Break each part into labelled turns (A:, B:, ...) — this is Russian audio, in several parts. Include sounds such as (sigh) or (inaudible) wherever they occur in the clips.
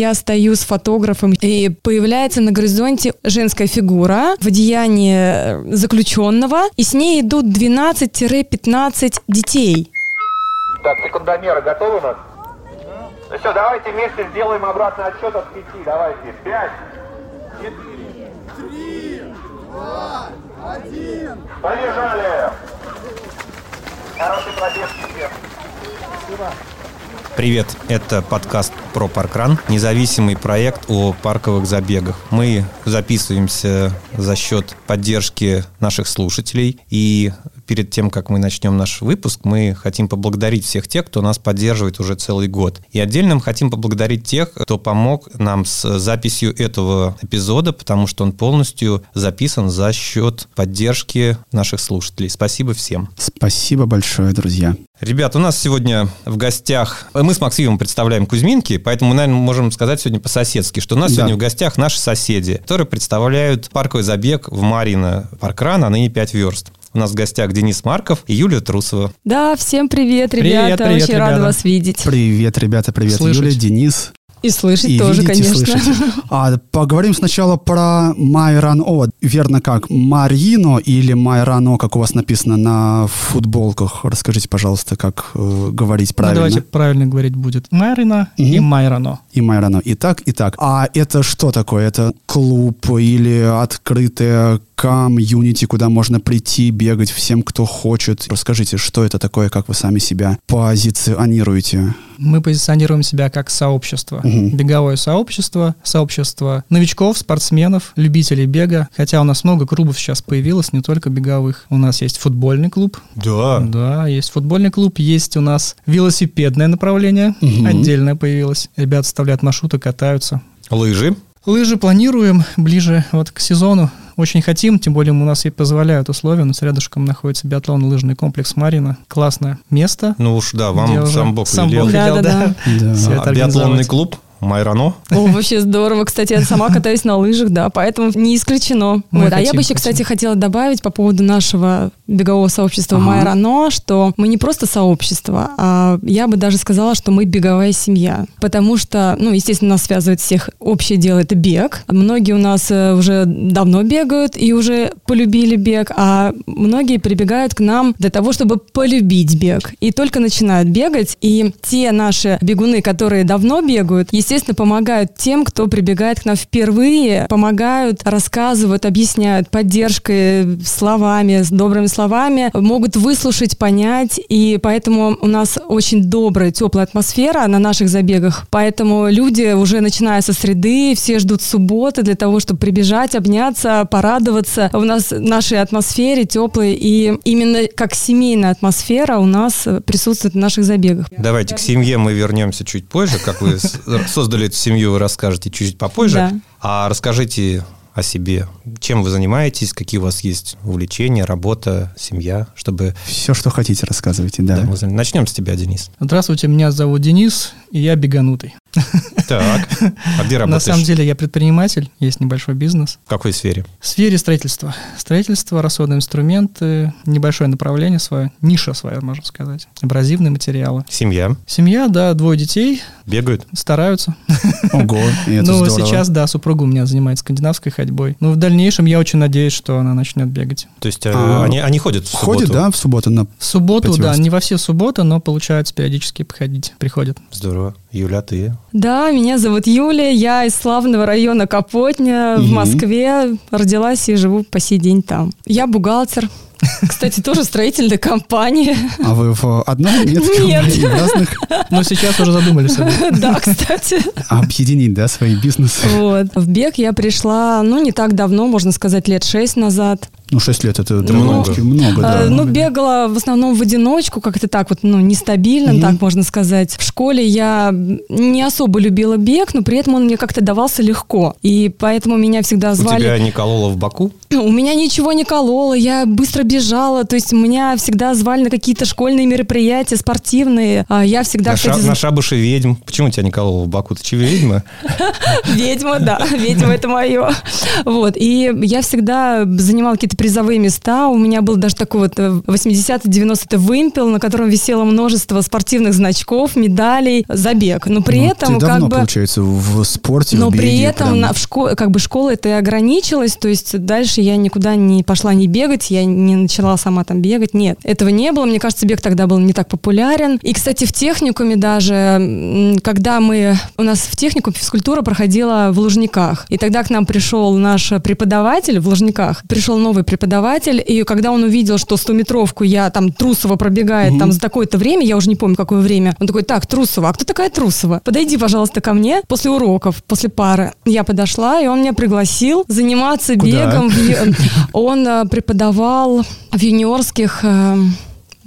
A: Я стою с фотографом, и появляется на горизонте женская фигура в одеянии заключенного, и с ней идут 12-15 детей.
B: Так, секундомеры готовы у нас? Ну все, давайте вместе сделаем обратный отсчет от пяти. Давайте. Пять, четыре, три, два, один. Побежали! Хороший пробежки всем. Спасибо.
C: Привет, это подкаст про паркран, независимый проект о парковых забегах. Мы записываемся за счет поддержки наших слушателей и перед тем, как мы начнем наш выпуск, мы хотим поблагодарить всех тех, кто нас поддерживает уже целый год. И отдельно мы хотим поблагодарить тех, кто помог нам с записью этого эпизода, потому что он полностью записан за счет поддержки наших слушателей. Спасибо всем.
D: Спасибо большое, друзья.
C: Ребят, у нас сегодня в гостях... Мы с Максимом представляем Кузьминки, поэтому, наверное, можем сказать сегодня по-соседски, что у нас да. сегодня в гостях наши соседи, которые представляют парковый забег в Марина Паркран, а ныне 5 верст. У нас в гостях Денис Марков и Юлия Трусова.
A: Да, всем привет, ребята. Привет, привет, Очень ребята. рада вас видеть.
D: Привет, ребята, привет.
A: Слышать.
D: Юлия, Денис.
A: И слышать и тоже, видеть, конечно.
D: И (laughs) а, поговорим сначала про Майрано. Верно как? Марино или Майрано, как у вас написано на футболках? Расскажите, пожалуйста, как э, говорить правильно.
E: Ну, давайте правильно говорить будет. Майрина угу. и Майрано.
D: И Майрано. И так, и так. А это что такое? Это клуб или открытая комьюнити, куда можно прийти, бегать всем, кто хочет. Расскажите, что это такое, как вы сами себя позиционируете?
E: Мы позиционируем себя как сообщество. Угу. Беговое сообщество, сообщество новичков, спортсменов, любителей бега. Хотя у нас много клубов сейчас появилось, не только беговых. У нас есть футбольный клуб.
C: Да.
E: Да, есть футбольный клуб, есть у нас велосипедное направление, угу. отдельное появилось. Ребята вставляют маршруты, катаются.
C: Лыжи.
E: Лыжи планируем ближе вот к сезону. Очень хотим, тем более у нас и позволяют условия. У нас рядышком находится биатлон-лыжный комплекс Марина. Классное место.
C: Ну уж да, вам сам Бог
E: сам
C: велел.
E: Бог велел, да. да.
C: да. А биатлонный клуб? Майрано.
A: О, вообще здорово. Кстати, я сама катаюсь на лыжах, да, поэтому не исключено. Мы вот. Хотим, а я бы еще, хотим. кстати, хотела добавить по поводу нашего бегового сообщества ага. Майрано, что мы не просто сообщество, а я бы даже сказала, что мы беговая семья. Потому что, ну, естественно, нас связывает всех общее дело — это бег. Многие у нас э, уже давно бегают и уже полюбили бег, а многие прибегают к нам для того, чтобы полюбить бег. И только начинают бегать, и те наши бегуны, которые давно бегают, естественно, естественно, помогают тем, кто прибегает к нам впервые, помогают, рассказывают, объясняют поддержкой, словами, с добрыми словами, могут выслушать, понять, и поэтому у нас очень добрая, теплая атмосфера на наших забегах, поэтому люди уже начиная со среды, все ждут субботы для того, чтобы прибежать, обняться, порадоваться. У нас в нашей атмосфере теплой, и именно как семейная атмосфера у нас присутствует в наших забегах.
C: Давайте к семье мы вернемся чуть позже, как вы создали эту семью, вы расскажете чуть-чуть попозже. Да. А расскажите о себе. Чем вы занимаетесь, какие у вас есть увлечения, работа, семья, чтобы...
D: Все, что хотите, рассказывайте, да. да
C: Начнем с тебя, Денис.
E: Здравствуйте, меня зовут Денис, и я беганутый.
C: Так, а где работаешь?
E: На самом деле я предприниматель, есть небольшой бизнес.
C: В какой сфере?
E: В сфере строительства. Строительство, расходные инструменты, небольшое направление свое, ниша своя, можно сказать. Абразивные материалы.
C: Семья?
E: Семья, да, двое детей.
C: Бегают?
E: Стараются.
D: Ого, это
E: Ну, сейчас, да, супруга у меня занимается скандинавской ходьбой. Но в дальнейшем я очень надеюсь, что она начнет бегать.
C: То есть э, а, они, они ходят в субботу?
D: Ходят, да, в субботу на
E: В субботу, да, не во все субботы, но получается периодически походить, приходят.
C: Здорово. Юля, ты?
A: Да, меня зовут Юлия, я из славного района Капотня в Москве, родилась и живу по сей день там. Я бухгалтер, (laughs) кстати, тоже строительная компания.
D: А вы в одном? Нет,
A: Нет.
D: разных? (laughs)
E: Но сейчас уже задумались.
A: Да, кстати.
D: Объединить, да, свои бизнесы.
A: Вот. В бег я пришла, ну, не так давно, можно сказать, лет шесть назад.
D: Ну, 6 лет это много. Ну, много, да.
A: Ну, бегала в основном в одиночку, как-то так вот, ну, нестабильно, mm так можно сказать. В школе я не особо любила бег, но при этом он мне как-то давался легко. И поэтому меня всегда звали...
C: У тебя не кололо в боку? (clears throat)
A: У меня ничего не кололо, я быстро бежала, то есть меня всегда звали на какие-то школьные мероприятия, спортивные. А я всегда,
C: на, кстати... ша- на шабуше ведьм. Почему тебя не кололо в боку? Ты че, ведьма? (laughs)
A: Ведьма, да, ведьма это мое. Вот, и я всегда занимала какие-то призовые места. У меня был даже такой вот 80-90 вымпел, на котором висело множество спортивных значков, медалей, забег. Но при ну, этом
D: ты
A: давно,
D: как бы... получается, в спорте,
A: Но
D: в беге,
A: при этом прям... на, в школе, как бы школа это и ограничилась, то есть дальше я никуда не пошла не бегать, я не начала сама там бегать. Нет, этого не было. Мне кажется, бег тогда был не так популярен. И, кстати, в техникуме даже, когда мы... У нас в техникуме физкультура проходила в Лужниках. И тогда к нам пришел наш преподаватель в Лужниках. Пришел новый преподаватель, и когда он увидел, что 100-метровку я там Трусова пробегает угу. там за такое-то время, я уже не помню, какое время, он такой, так, Трусова, а кто такая Трусова? Подойди, пожалуйста, ко мне после уроков, после пары. Я подошла, и он меня пригласил заниматься Куда? бегом. Он э, преподавал в юниорских э,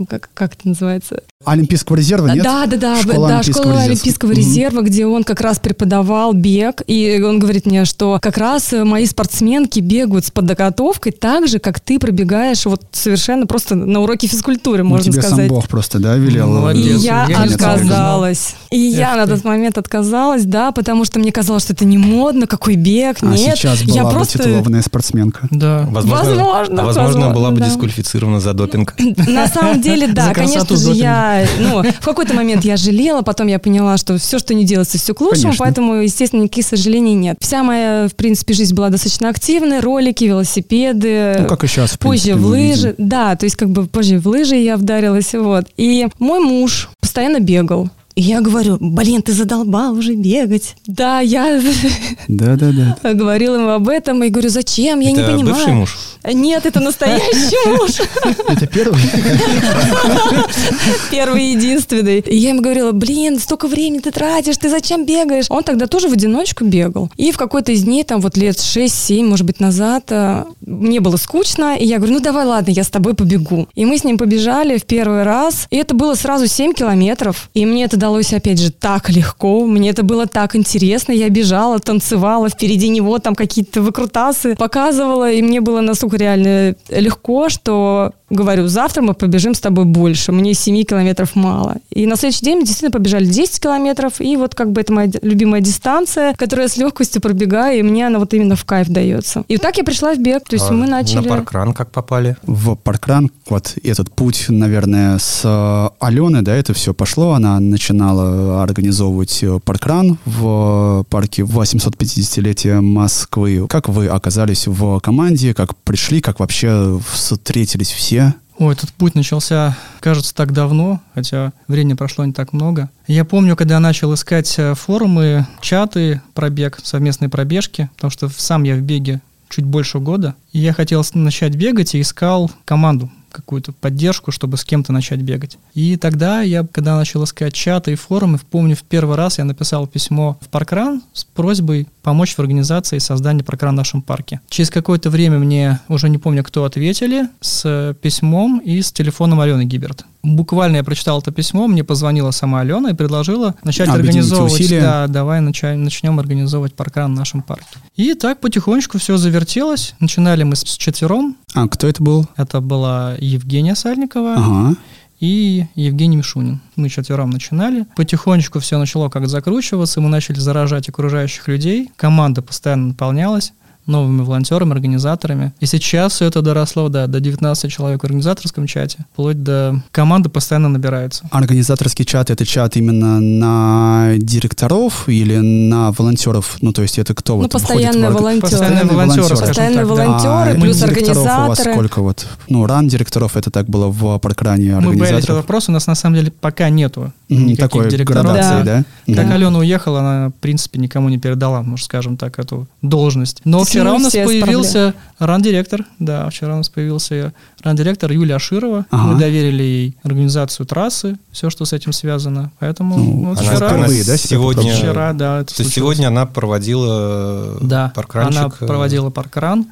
A: как, как это называется?
D: Олимпийского резерва, нет?
A: Да, да, да, школа да, Олимпийского школа резерва. Олимпийского резерва, mm-hmm. где он как раз преподавал бег, и он говорит мне, что как раз мои спортсменки бегают с подготовкой так же, как ты пробегаешь вот совершенно просто на уроке физкультуры, ну, можно
D: тебе
A: сказать.
D: сам Бог просто, да, велел?
A: Молодец. И я, я отказалась. И я на тот момент отказалась, да, потому что мне казалось, что это не модно, какой бег, а нет.
D: сейчас была я бы просто... титулованная спортсменка.
C: Да. Возможно, возможно, возможно была бы да. дисквалифицирована за допинг. (laughs)
A: На самом деле, да, конечно же, я, ну, в какой-то момент я жалела, потом я поняла, что все, что не делается, все к лучшему, конечно. поэтому, естественно, никаких сожалений нет. Вся моя, в принципе, жизнь была достаточно активной, ролики, велосипеды.
D: Ну, как и сейчас, в
A: Позже в лыжи, да, то есть как бы позже в лыжи я вдарилась, вот. И мой муж постоянно бегал. И я говорю, блин, ты задолбал уже бегать. Да, я (laughs)
D: Да-да-да. (laughs)
A: говорила ему об этом и говорю, зачем, я
C: это
A: не понимаю.
C: бывший муж?
A: Нет, это настоящий (laughs) муж.
D: Это первый?
A: Первый единственный. И я ему говорила, блин, столько времени ты тратишь, ты зачем бегаешь? Он тогда тоже в одиночку бегал. И в какой-то из дней, там вот лет 6-7, может быть, назад, э, мне было скучно, и я говорю, ну давай, ладно, я с тобой побегу. И мы с ним побежали в первый раз, и это было сразу 7 километров, и мне это далось, опять же, так легко, мне это было так интересно, я бежала, танцевала, впереди него там какие-то выкрутасы показывала, и мне было настолько реально легко, что говорю, завтра мы побежим с тобой больше, мне 7 километров мало. И на следующий день мы действительно побежали 10 километров, и вот как бы это моя любимая дистанция, которую я с легкостью пробегаю, и мне она вот именно в кайф дается. И вот так я пришла в бег, то есть а мы начали...
C: На паркран как попали?
D: В паркран, вот этот путь, наверное, с э, Алены, да, это все пошло, она начинала организовывать э, паркран в парке 850-летия Москвы. Как вы оказались в команде, как пришли, как вообще встретились все,
E: о, этот путь начался, кажется, так давно, хотя времени прошло не так много. Я помню, когда я начал искать э, форумы, чаты, пробег, совместные пробежки, потому что сам я в беге чуть больше года, и я хотел начать бегать и искал команду, какую-то поддержку, чтобы с кем-то начать бегать. И тогда я, когда начал искать чаты и форумы, помню, в первый раз я написал письмо в Паркран с просьбой помочь в организации создания паркран в нашем парке. Через какое-то время мне, уже не помню, кто ответили, с письмом и с телефоном Алены Гиберт. Буквально я прочитал это письмо, мне позвонила сама Алена и предложила начать а, организовывать. Усилия. Да, давай начнем, начнем организовывать паркран в нашем парке. И так потихонечку все завертелось. Начинали мы с четвером.
D: А кто это был?
E: Это была Евгения Сальникова.
D: Ага
E: и Евгений Мишунин. Мы четвером начинали. Потихонечку все начало как закручиваться, мы начали заражать окружающих людей. Команда постоянно наполнялась новыми волонтерами, организаторами. И сейчас все это доросло да, до 19 человек в организаторском чате, вплоть до команды постоянно набирается.
D: Организаторский чат — это чат именно на директоров или на волонтеров? Ну, то есть это кто
A: ну,
D: вот
A: постоянные
D: в...
A: волонтеры.
E: Постоянные волонтеры,
A: Постоянные волонтеры,
D: да.
A: плюс а организаторы.
D: у вас сколько вот? Ну, ран директоров это так было в паркране
E: Мы были этот вопрос, у нас на самом деле пока нету никаких Такой директоров.
D: Градации, да.
E: да? Как да. Алена уехала, она, в принципе, никому не передала, можно скажем так, эту должность. Но вчера у нас появился ран-директор, да, вчера у нас появился ран-директор Юлия Аширова. Ага. Мы доверили ей организацию трассы, все, что с этим связано. Поэтому ну, вот
C: вчера... Впервые, да, сегодня...
E: Вчера, да,
C: это То есть сегодня она проводила
E: да,
C: паркранчик?
E: она проводила паркран,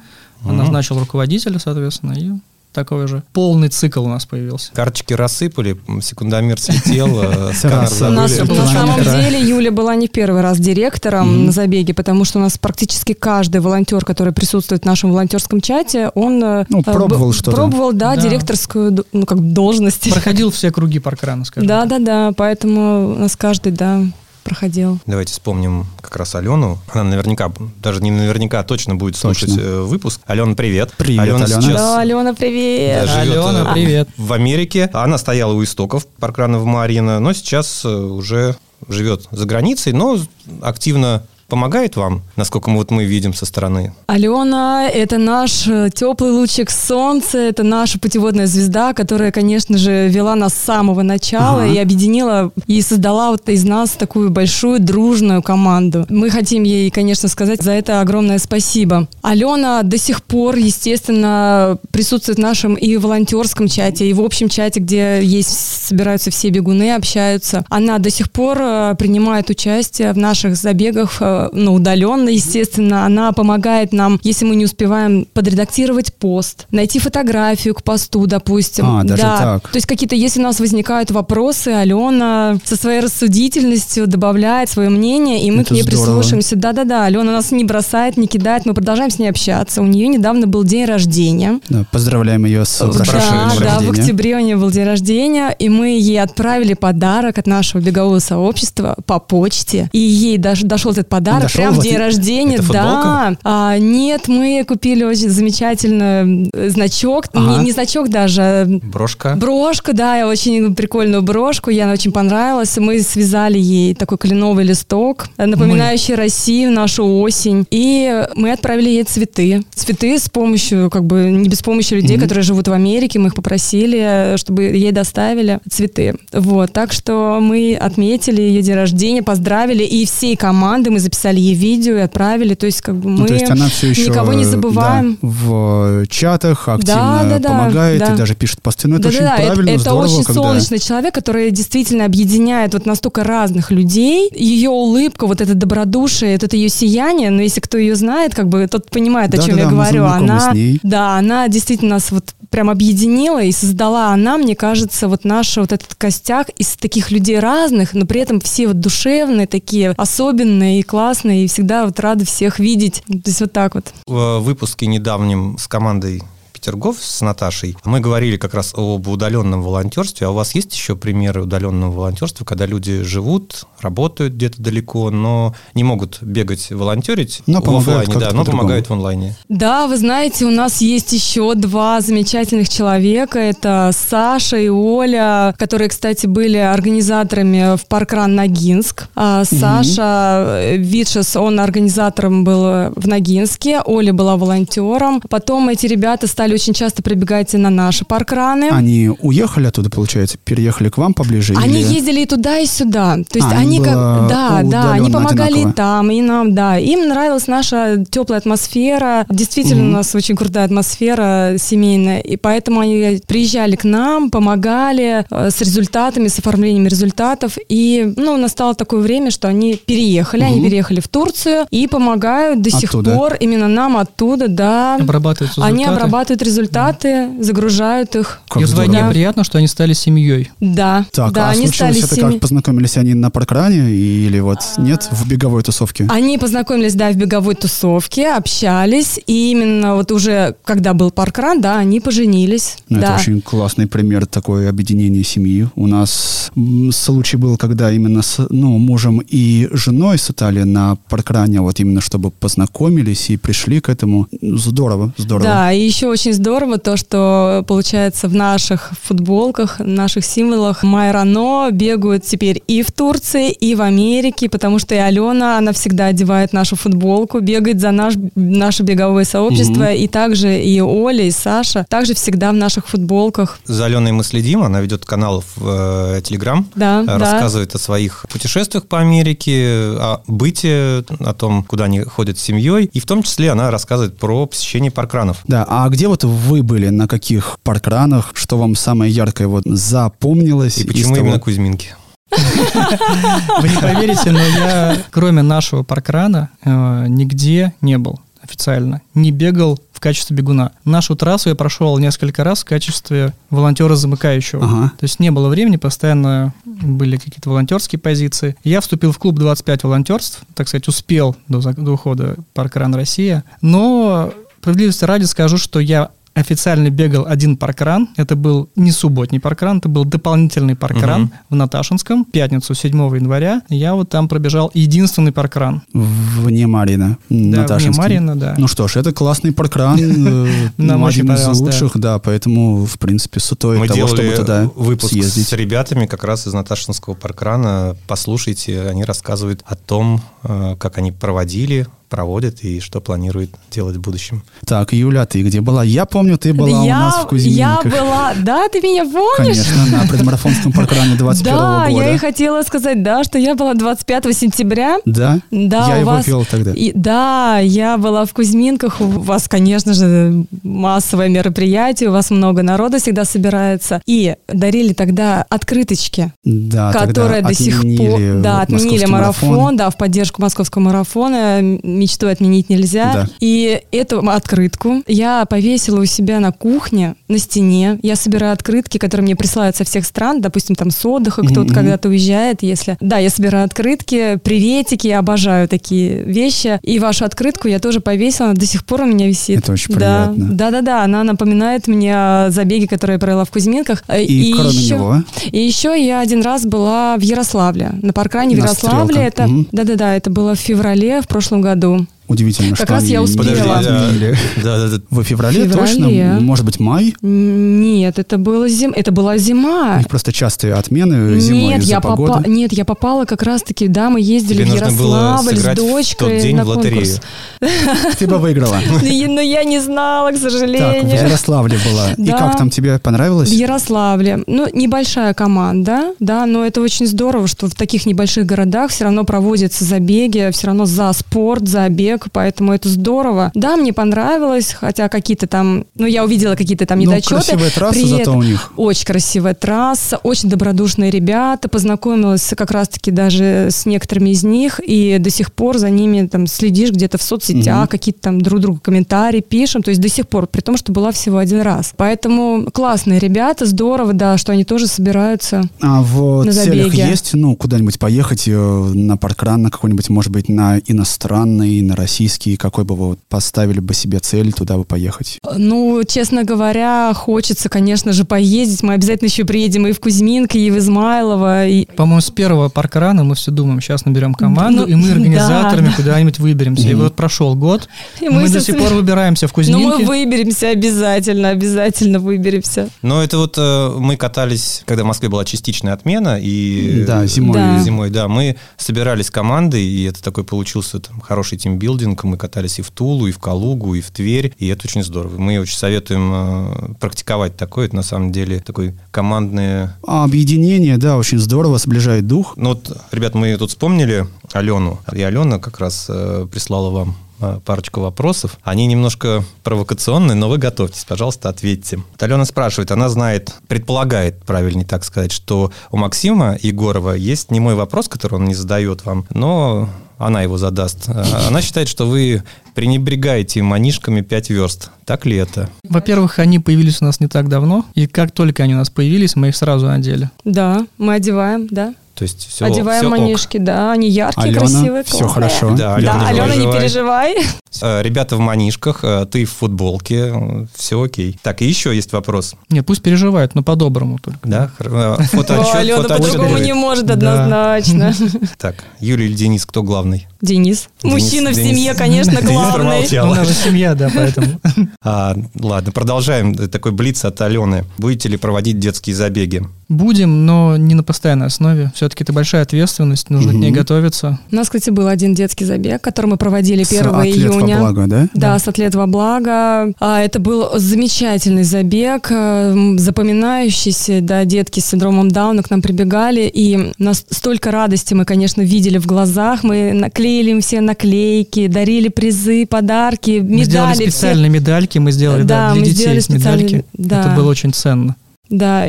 E: она назначила руководителя, соответственно, и такой же полный цикл у нас появился.
C: Карточки рассыпали, секундомер слетел, э, (laughs)
A: сканер забыли. На самом деле Юля была не первый раз директором на забеге, потому что у нас практически каждый волонтер, который присутствует в нашем волонтерском чате, он
D: э, ну, пробовал что-то.
A: Пробовал, да, директорскую ну, как должность.
E: Проходил все круги паркрана, скажем.
A: Да, да, да, поэтому у нас каждый, да, проходил.
C: Давайте вспомним как раз Алену. Она наверняка, даже не наверняка, а точно будет слушать точно. Э, выпуск. Алена, привет.
D: Привет, Алена. Алена.
A: Сейчас да, Алена, привет.
E: Алена, э, привет.
C: В Америке. Она стояла у истоков паркрана в Марина, но сейчас уже живет за границей, но активно помогает вам, насколько мы, вот мы видим со стороны?
A: Алена – это наш э, теплый лучик солнца, это наша путеводная звезда, которая, конечно же, вела нас с самого начала ага. и объединила и создала вот из нас такую большую дружную команду. Мы хотим ей, конечно, сказать за это огромное спасибо. Алена до сих пор, естественно, присутствует в нашем и волонтерском чате, и в общем чате, где есть, собираются все бегуны, общаются. Она до сих пор э, принимает участие в наших забегах э, ну, удаленно, естественно, она помогает нам, если мы не успеваем подредактировать пост, найти фотографию к посту, допустим.
D: А, даже да. так.
A: То есть какие-то, если у нас возникают вопросы, Алена со своей рассудительностью добавляет свое мнение, и мы Это к ней здорово. прислушаемся. Да-да-да, Алена нас не бросает, не кидает, мы продолжаем с ней общаться. У нее недавно был день рождения.
D: Да, поздравляем ее с прошедшим
A: да, Да, в октябре у нее был день рождения, и мы ей отправили подарок от нашего бегового сообщества по почте, и ей даже дошел этот подарок подарок прям в день рождения. Это да. А, нет, мы купили очень замечательный э, значок. Ага. Не, не значок даже. А
C: брошка.
A: Брошка, да, очень прикольную брошку. Ей она очень понравилась. Мы связали ей такой кленовый листок, напоминающий мы... Россию, нашу осень. И мы отправили ей цветы. Цветы с помощью, как бы, не без помощи людей, mm которые живут в Америке. Мы их попросили, чтобы ей доставили цветы. Вот. Так что мы отметили ее день рождения, поздравили. И всей команды мы записали записали ей видео и отправили. То есть, как бы мы ну, то есть она все еще, никого не забываем.
D: Да, в чатах активно да, да, помогает да. и даже пишет посты. Ну, это да, очень да, правильно,
A: это,
D: здорово.
A: Это очень
D: когда...
A: солнечный человек, который действительно объединяет вот настолько разных людей. Ее улыбка, вот это добродушие, это ее сияние, но если кто ее знает, как бы тот понимает, о да, чем да, я да, говорю. Она, да, она действительно нас вот прям объединила и создала она, мне кажется, вот наш вот этот костяк из таких людей разных, но при этом все вот душевные такие, особенные и классные классно и всегда вот рада всех видеть. То есть вот так вот.
C: В выпуске недавнем с командой Петергоф с Наташей, мы говорили как раз об удаленном волонтерстве. А у вас есть еще примеры удаленного волонтерства, когда люди живут, работают где-то далеко, но не могут бегать, волонтерить но в офлайне, да, но помогают в онлайне?
A: Да, вы знаете, у нас есть еще два замечательных человека. Это Саша и Оля, которые, кстати, были организаторами в Паркран Ногинск. А Саша угу. Витшес, он организатором был в Ногинске, Оля была волонтером. Потом эти ребята стали стали очень часто прибегать на наши паркраны.
D: Они уехали оттуда, получается, переехали к вам поближе?
A: Они
D: или...
A: ездили и туда, и сюда. То есть а, они как... Да, да, они помогали одинаково. и там, и нам, да. Им нравилась наша теплая атмосфера. Действительно, угу. у нас очень крутая атмосфера семейная. И поэтому они приезжали к нам, помогали э, с результатами, с оформлением результатов. И, ну, настало такое время, что они переехали. Угу. Они переехали в Турцию и помогают до оттуда. сих пор именно нам оттуда, да.
E: Обрабатывают результаты.
A: Они обрабатывают результаты, загружают их.
E: Как и вдвойне приятно, что они стали семьей.
A: Да,
D: так,
A: да,
D: а они стали это семьей. как? Познакомились они на паркране или вот нет, в беговой тусовке?
A: Они познакомились, да, в беговой тусовке, общались, и именно вот уже, когда был паркран, да, они поженились.
D: Ну,
A: да.
D: Это очень классный пример такое объединение семьи. У нас случай был, когда именно с ну, мужем и женой сытали на паркране, вот именно чтобы познакомились и пришли к этому. Здорово, здорово.
A: Да, и еще очень очень здорово то, что получается в наших футболках, наших символах Майрано бегают теперь и в Турции, и в Америке, потому что и Алена, она всегда одевает нашу футболку, бегает за наш, наше беговое сообщество, угу. и также и Оля, и Саша, также всегда в наших футболках.
C: За Аленой мы следим, она ведет канал в э, Телеграм,
A: да,
C: рассказывает
A: да.
C: о своих путешествиях по Америке, о бытии, о том, куда они ходят с семьей, и в том числе она рассказывает про посещение паркранов.
D: Да, а где вот вы были, на каких паркранах, что вам самое яркое вот запомнилось?
C: И почему именно Кузьминки?
E: Вы не поверите, но я, кроме нашего паркрана, э, нигде не был официально. Не бегал в качестве бегуна. Нашу трассу я прошел несколько раз в качестве волонтера замыкающего. Ага. То есть не было времени, постоянно были какие-то волонтерские позиции. Я вступил в клуб 25 волонтерств, так сказать, успел до, до ухода Паркран Россия. Но справедливости ради скажу, что я официально бегал один паркран. Это был не субботний паркран, это был дополнительный паркран угу. в Наташинском. Пятницу 7 января я вот там пробежал единственный паркран.
D: Вне Марина.
E: Да, вне Марина, да.
D: Ну что ж, это классный паркран. (laughs) Нам один из лучших, да, поэтому, в принципе, стоит того, чтобы туда
C: выпуск с ребятами как раз из Наташинского паркрана. Послушайте, они рассказывают о том, э, как они проводили проводит и что планирует делать в будущем.
D: Так, Юля, ты где была? Я помню, ты была я, у нас в Кузьминках.
A: Я была, да, ты меня помнишь?
D: Конечно, на предмарафонском паркране 21
A: да,
D: года.
A: Да, я и хотела сказать, да, что я была 25 сентября.
D: Да?
A: Да,
D: я
A: у
D: его
A: вас...
D: вел тогда.
A: И, да, я была в Кузьминках, у вас, конечно же, массовое мероприятие, у вас много народа всегда собирается. И дарили тогда открыточки,
D: да,
A: которые до сих пор... Да, отменили марафон, марафон, да, в поддержку московского марафона мечту отменить нельзя. Да. И эту открытку я повесила у себя на кухне, на стене. Я собираю открытки, которые мне присылают со всех стран, допустим, там с отдыха, кто-то mm-hmm. когда-то уезжает, если... Да, я собираю открытки, приветики, я обожаю такие вещи. И вашу открытку я тоже повесила, она до сих пор у меня висит.
D: Это очень приятно.
A: Да, да-да-да, она напоминает мне о забеге, которые я провела в Кузьминках.
D: И, и кроме еще, него?
A: И еще я один раз была в Ярославле, на паркране в Ярославле. Стрелка. Это, угу. Да-да-да, это было в феврале в прошлом году. abraço.
D: Удивительно,
A: как
D: что
A: раз я успела. Подожди,
D: отменили. Да, да, да. В феврале, феврале точно? Может быть, май?
A: Нет, это, было зим... это была зима.
D: У них просто частые отмены зимой
A: Нет,
D: я
A: попа... Нет, я попала как раз-таки, да, мы ездили Тебе в Ярославль с дочкой
C: в день
A: на
C: в лотерею.
A: конкурс. (laughs)
D: Ты бы выиграла. (laughs)
A: Но я не знала, к сожалению.
D: Так, в Ярославле была. И как там тебе понравилось?
A: В Ярославле. Ну, небольшая команда, да, но это очень здорово, что в таких небольших городах все равно проводятся забеги, все равно за спорт, за бег, поэтому это здорово. Да, мне понравилось, хотя какие-то там, ну, я увидела какие-то там недочеты. Ну,
D: красивая трасса При зато у них.
A: Очень красивая трасса, очень добродушные ребята, познакомилась как раз-таки даже с некоторыми из них, и до сих пор за ними там следишь где-то в соцсетях, угу. какие-то там друг другу комментарии пишем, то есть до сих пор, при том, что была всего один раз. Поэтому классные ребята, здорово, да, что они тоже собираются
D: А в на целях забеге. есть, ну, куда-нибудь поехать э, на паркран, на какой-нибудь, может быть, на иностранный, на российский близкий, какой бы вы поставили бы себе цель туда бы поехать?
A: Ну, честно говоря, хочется, конечно же, поездить. Мы обязательно еще приедем и в Кузьминка, и в Измайлово. И...
E: По-моему, с первого паркрана мы все думаем, сейчас наберем команду, ну, и мы организаторами да, куда-нибудь выберемся. И вот прошел год, и мы, мы до сих пор выбираемся в Кузьминке.
A: Ну, мы выберемся обязательно, обязательно выберемся.
C: Но это вот э, мы катались, когда в Москве была частичная отмена, и
D: да, зимой,
C: да. зимой, да, мы собирались командой, и это такой получился там, хороший тимбилдинг, мы катались и в Тулу, и в Калугу, и в Тверь, и это очень здорово. Мы очень советуем э, практиковать такое, это на самом деле такое командное...
D: Объединение, да, очень здорово, сближает дух.
C: Ну вот, ребят, мы тут вспомнили Алену, и Алена как раз э, прислала вам э, парочку вопросов. Они немножко провокационные, но вы готовьтесь, пожалуйста, ответьте. Вот Алена спрашивает, она знает, предполагает, правильнее так сказать, что у Максима Егорова есть не мой вопрос, который он не задает вам, но она его задаст. А, она считает, что вы пренебрегаете манишками 5 верст. Так ли это?
E: Во-первых, они появились у нас не так давно, и как только они у нас появились, мы их сразу одели.
A: Да, мы одеваем, да.
C: То есть все
A: Одеваем
C: все
A: манишки, ок. да, они яркие,
D: Алена,
A: красивые,
D: все хорошо.
A: Да, Алена, да, Алена не переживай.
C: Э, ребята в манишках, э, ты в футболке, все окей. Так, и еще есть вопрос.
E: Нет, пусть переживают, но по-доброму только.
C: Да?
A: Э, фотоотчет, Алена по-другому не может однозначно. (laughs)
C: Так, Юлия или Денис, кто главный?
A: Денис. Мужчина в семье, конечно, главный.
E: У нас же семья, да, поэтому. (laughs)
C: А, ладно, продолжаем. Такой блиц от Алены. Будете ли проводить детские забеги?
E: Будем, но не на постоянной основе. Все-таки это большая ответственность, нужно угу. к ней готовиться.
A: У нас, кстати, был один детский забег, который мы проводили 1 с июня.
D: Во благо, да?
A: Да, да, с атлет во благо. А, это был замечательный забег, э, запоминающийся, да, детки с синдромом Дауна к нам прибегали, и нас столько радости мы, конечно, видели в глазах. Мы наклеили им все наклейки, дарили призы, подарки, медали. Мы
E: сделали специальные все. медальки, мы сделали, да, да для детей медальки. Да. Это было очень ценно.
A: Да,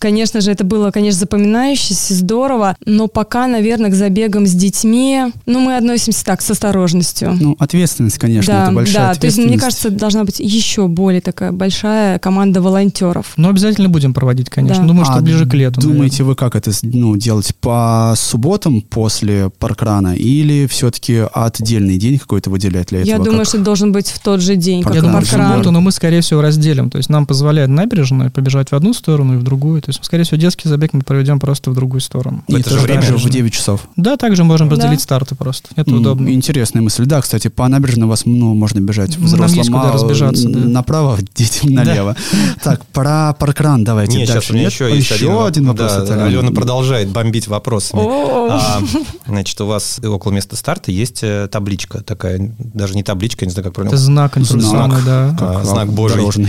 A: конечно же, это было, конечно, запоминающееся, здорово, но пока, наверное, к забегам с детьми, ну, мы относимся так, с осторожностью.
D: Ну, ответственность, конечно,
A: да,
D: это большая
A: Да, то есть, мне кажется, должна быть еще более такая большая команда волонтеров.
E: Но обязательно будем проводить, конечно. Да. Думаю, что а ближе к лету.
D: Думаете наверное. вы, как это ну, делать по субботам после паркрана или все-таки отдельный день какой-то выделять для этого?
A: Я думаю, что должен быть в тот же день, паркран.
E: как Я думаю, в субботу, но мы, скорее всего, разделим. То есть нам позволяет набережная побежать в одну сторону и в другую. То есть, скорее всего, детский забег мы проведем просто в другую сторону.
D: И это же время же в 9 часов.
E: Да, также можем разделить да. старты просто. Это mm, удобно.
D: Интересная мысль. Да, кстати, по набережной вас ну, можно бежать взрослым. Нам есть
E: куда разбежаться. Да.
D: Направо, детям налево. Так, про паркран давайте
C: Нет,
D: дальше.
C: Сейчас у меня еще еще один вопрос. Да, Алена продолжает бомбить вопросами. А, значит, у вас около места старта есть э, табличка такая, даже не табличка, не знаю, как правильно.
E: Это знак информационный, да.
C: А, знак Божий. (laughs)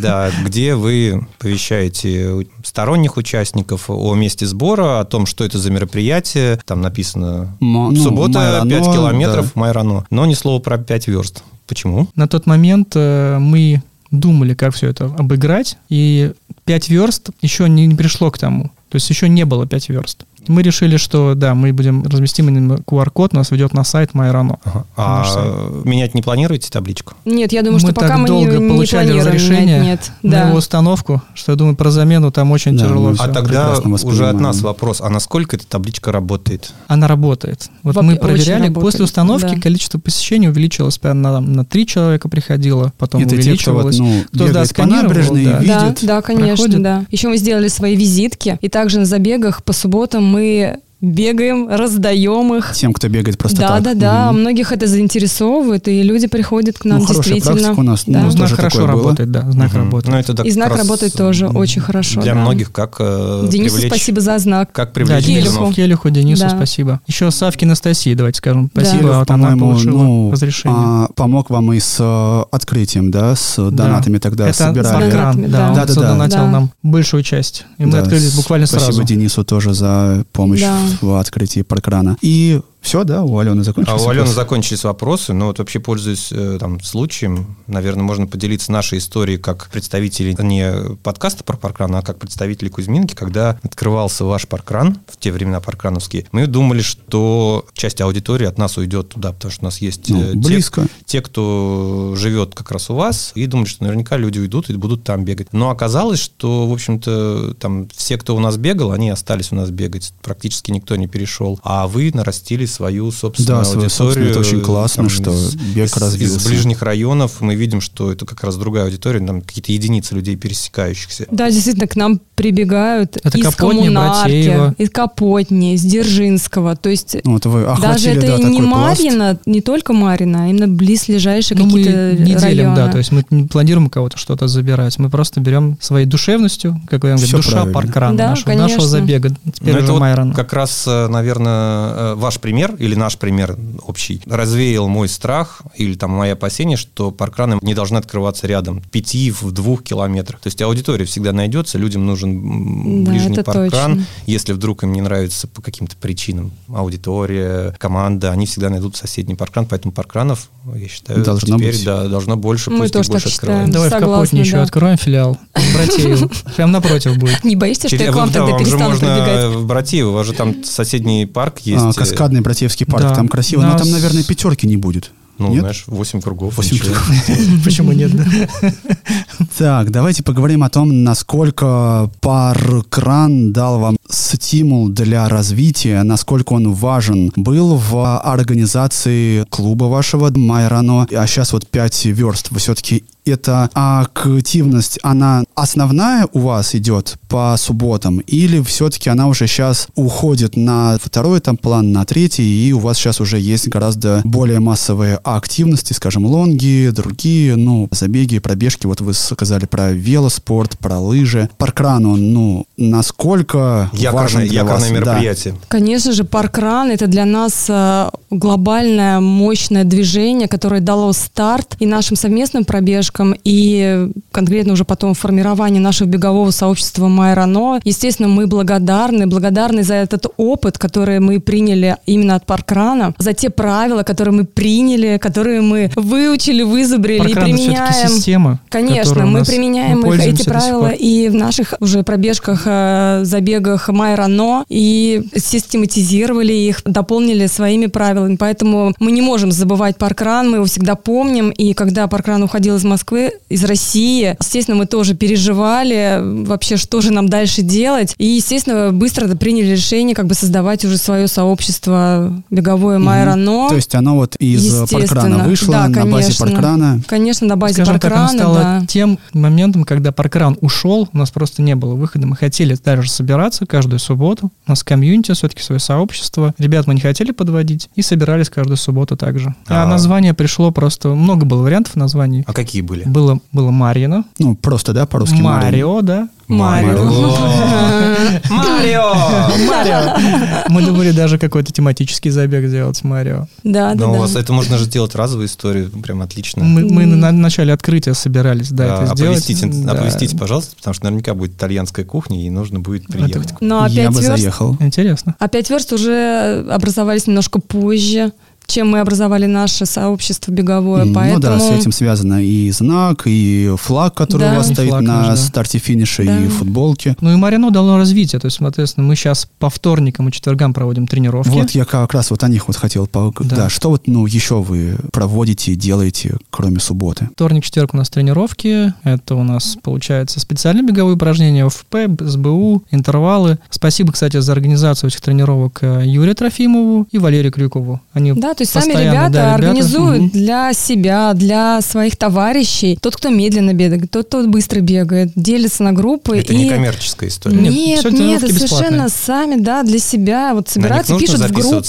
C: Да, где вы повещаете (laughs) сторонних участников о месте сбора, о том, что это за мероприятие. Там написано ну, суббота, 5 километров, да. Майрано. Но ни слова про 5 верст. Почему?
E: На тот момент э, мы думали, как все это обыграть, и 5 верст еще не, не пришло к тому. То есть еще не было 5 верст. Мы решили, что да, мы будем разместим именно QR-код, нас ведет на сайт Майрано.
C: Ага. А менять не планируете табличку?
A: Нет, я думаю, мы что пока мы
E: долго
A: не,
E: получали
A: не
E: разрешение
A: нет,
E: на
A: да.
E: его установку, что я думаю, про замену там очень да, тяжело.
C: А тогда уже от нас вопрос, а насколько эта табличка работает?
E: Она работает. Вот Воп- мы проверяли, после установки да. количество посещений увеличилось, на, на 3 человека приходило, потом Это увеличивалось.
D: Те, кто, вот, ну, кто да, набережной да. видит.
A: Да, да, конечно, проходит. да. Еще мы сделали свои визитки, и также на забегах по субботам мы бегаем, раздаем их.
D: Тем, кто бегает просто
A: да,
D: так.
A: Да, да, да. Угу. Многих это заинтересовывает, и люди приходят к нам ну, действительно.
D: у нас.
E: Да. Ну, знак хорошо работает, да, знак угу. работает.
A: Ну, это и знак работает тоже очень хорошо.
C: Для да. многих как э,
A: Денису привлечь... спасибо за знак.
C: Как привлечь
E: да, Келюху. Келюху, Денису да. спасибо. Еще Савке Анастасии, давайте скажем, спасибо.
D: Да.
E: Вот
D: она ну, разрешение. А, помог вам и с э, открытием, да, с донатами да. тогда
E: это
D: собирали.
E: Донатами, да, да, он да, задонатил да. нам большую часть. И мы да, открылись буквально
D: спасибо
E: сразу.
D: Спасибо Денису тоже за помощь в открытии паркрана. И все, да, у Алены закончились
C: А у Алены закончились вопросы, но вот вообще пользуясь э, там случаем, наверное, можно поделиться нашей историей как представители не подкаста про паркран, а как представители Кузьминки, когда открывался ваш паркран, в те времена паркрановские, мы думали, что часть аудитории от нас уйдет туда, потому что у нас есть
D: ну, те, близко.
C: те, кто живет как раз у вас, и думали, что наверняка люди уйдут и будут там бегать. Но оказалось, что, в общем-то, там все, кто у нас бегал, они остались у нас бегать. Практически никто не перешел. А вы нарастили свою собственную да, аудиторию. Собственно,
D: это очень классно, там, что бег из, развился.
C: Из ближних районов мы видим, что это как раз другая аудитория, там какие-то единицы людей пересекающихся.
A: Да, действительно, к нам прибегают
E: это
A: из
E: Капотни,
A: Коммунарки,
E: Братеева.
A: из Капотни, из Дзержинского. То есть
D: ну, вот вы
A: даже это
D: да,
A: не Марина, не только Марина, а именно близлежащие
E: ну,
A: какие-то
E: мы не делим, да, то есть мы не планируем кого-то что-то забирать, мы просто берем своей душевностью, как я говорю, душа правильно. паркрана,
A: да,
E: нашего, нашего забега.
C: Теперь это вот как раз, э, наверное, э, ваш пример или наш пример общий развеял мой страх или там мои опасения, что паркраны не должны открываться рядом, пяти в двух километрах. То есть аудитория всегда найдется, людям нужен
A: да,
C: ближний паркран.
A: Точно.
C: Если вдруг им не нравится по каким-то причинам аудитория, команда, они всегда найдут соседний паркран, поэтому паркранов, я считаю,
D: должно
C: теперь
D: быть.
C: Да, должно больше,
A: Мы
C: пусть
A: тоже
C: больше
A: открываем.
E: Давай
A: Согласна,
E: в Капотне
A: да.
E: еще откроем филиал. Братеев. Прям напротив будет.
A: Не боишься, что я к вам
C: да,
A: тогда перестану прибегать?
C: в Братеево, у вас же там соседний парк есть.
D: А, каскадный Братеевский парк,
E: Да.
D: там красиво, но
E: Нас-
D: там, наверное, пятерки не будет.
C: Ну,
D: Нет?
C: знаешь, 8 кругов.
D: Восемь
C: ничего. (laughs)
E: Почему нет? да?
D: Так, давайте поговорим о том, насколько паркран дал вам стимул для развития, насколько он важен был в организации клуба вашего Майрано. А сейчас вот 5 верст. Вы все-таки эта активность, она основная у вас идет по субботам, или все-таки она уже сейчас уходит на второй там план, на третий, и у вас сейчас уже есть гораздо более массовые активности, скажем, лонги, другие, ну, забеги, пробежки, вот вы сказали про велоспорт, про лыжи. Паркран, он, ну, насколько важен
C: Якорное,
D: для
C: якорное
D: вас? Да.
C: мероприятие.
A: Конечно же, паркран это для нас э, глобальное мощное движение, которое дало старт и нашим совместным пробежкам, девушкам, и конкретно уже потом формирование нашего бегового сообщества Майрано. Естественно, мы благодарны, благодарны за этот опыт, который мы приняли именно от Паркрана, за те правила, которые мы приняли, которые мы выучили, вызубрили
E: Паркран
A: и применяем.
E: система.
A: Конечно, мы применяем мы их, эти правила и в наших уже пробежках, э, забегах Майрано, и систематизировали их, дополнили своими правилами. Поэтому мы не можем забывать Паркран, мы его всегда помним. И когда Паркран уходил из Москвы, из России, естественно, мы тоже переживали вообще, что же нам дальше делать. И, естественно, быстро приняли решение как бы создавать уже свое сообщество беговое Майрано.
D: То есть оно вот из Паркрана вышло
A: да,
D: на
A: конечно.
D: базе Паркрана?
A: Конечно, на базе
E: Скажем
A: Паркрана,
E: так, оно стало
A: да.
E: тем моментом, когда Паркран ушел, у нас просто не было выхода. Мы хотели даже собираться каждую субботу. У нас комьюнити, все-таки свое сообщество. Ребят мы не хотели подводить и собирались каждую субботу также. А,
C: А.
E: название пришло просто... Много было вариантов названий.
C: А какие были?
E: Было, было Марьино,
D: Ну, просто, да, по-русски
E: Марио, да.
A: Марио. (laughs)
C: Марио!
E: Марио. Мы думали даже какой-то тематический забег сделать Марио.
A: Да, да,
C: Но у
A: да.
C: вас это можно же делать разовую историю, прям отлично.
E: Мы, мы на начале открытия собирались, да,
C: А,
E: это сделать.
C: оповестите, пожалуйста, потому что наверняка будет итальянская кухня, и нужно будет приехать.
A: Но
D: Я
A: опять
D: бы
A: верст,
D: заехал.
E: Интересно.
A: а пять верст уже образовались немножко позже, чем мы образовали наше сообщество беговое, поэтому...
D: Ну да, с этим связано и знак, и флаг, который
A: Да.
D: у вас
E: И
D: стоит на
E: да.
D: старте финиша,
A: Да.
D: и футболки.
E: Ну и Марино дало развитие, то есть, соответственно, мы сейчас по вторникам и четвергам проводим тренировки.
D: Вот я как раз вот о них вот хотел. по-
E: Да.
D: Да. что вот, ну, еще вы проводите, делаете, кроме субботы?
E: Вторник, четверг у нас тренировки. Это у нас, получается, специальные беговые упражнения, ОФП, СБУ, интервалы. Спасибо, кстати, за организацию этих тренировок э, Юрию Трофимову и Валерию Крюкову. Они
A: Да, то есть сами ребята
E: да,
A: организуют
D: Мгм.
A: для себя, для своих товарищей. Тот, кто медленно бегает, тот, кто быстро бегает, делится на группы.
C: Это
A: и...
C: не коммерческая история.
E: Нет,
A: Нет, нет, совершенно
E: бесплатные.
A: сами, да, для себя. Вот собираются, пишут в группу.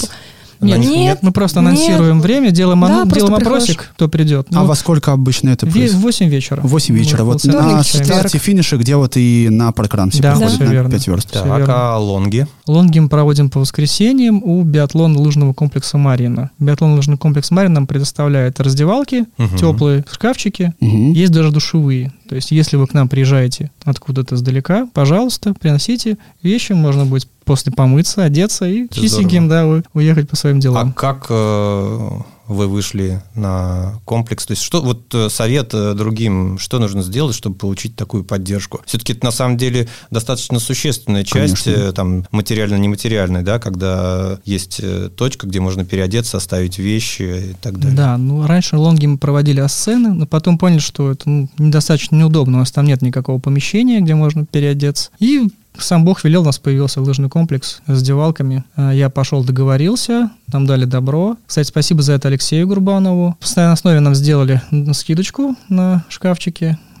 E: Нет,
C: них-
E: нет, мы просто
A: Нет.
E: анонсируем время, делаем,
A: Да, просто
E: делаем
A: приходишь.
E: опросик, кто придет.
D: а во сколько обычно это
E: в
D: происходит?
E: 8 вечера.
D: В 8 вечера. Вот
E: полчаса
D: на старте финиша, где вот и на паркран все
E: Да,
D: приходят
E: всё
D: на
E: верно.
D: 5 верст.
C: Так,
E: верно.
C: а лонги?
E: Лонги мы проводим по воскресеньям у биатлон лыжного комплекса Марина. Биатлон лыжный комплекс Марина нам предоставляет раздевалки,
C: Мгм.
E: теплые шкафчики,
D: Мгм.
E: есть даже душевые. То есть, если вы к нам приезжаете откуда-то издалека, пожалуйста, приносите вещи, можно будет после помыться, одеться и чистеньким, да, уехать по своим
C: А
E: делам.
C: как э, вы вышли на комплекс? То есть что вот э, совет э, другим, что нужно сделать, чтобы получить такую поддержку? Все-таки это на самом деле достаточно существенная часть,
D: Конечно.
C: э, там материально-нематериальная, да, когда есть точка, где можно переодеться, оставить вещи и так далее.
E: Да, ну раньше лонги мы проводили асцены, но потом поняли, что это ну, недостаточно неудобно. У нас там нет никакого помещения, где можно переодеться. И сам Бог велел, у нас появился лыжный комплекс с девалками. А, Я пошел, договорился, нам дали добро. Кстати, спасибо за это Алексею Гурбанову. В постоянной основе нам сделали скидочку на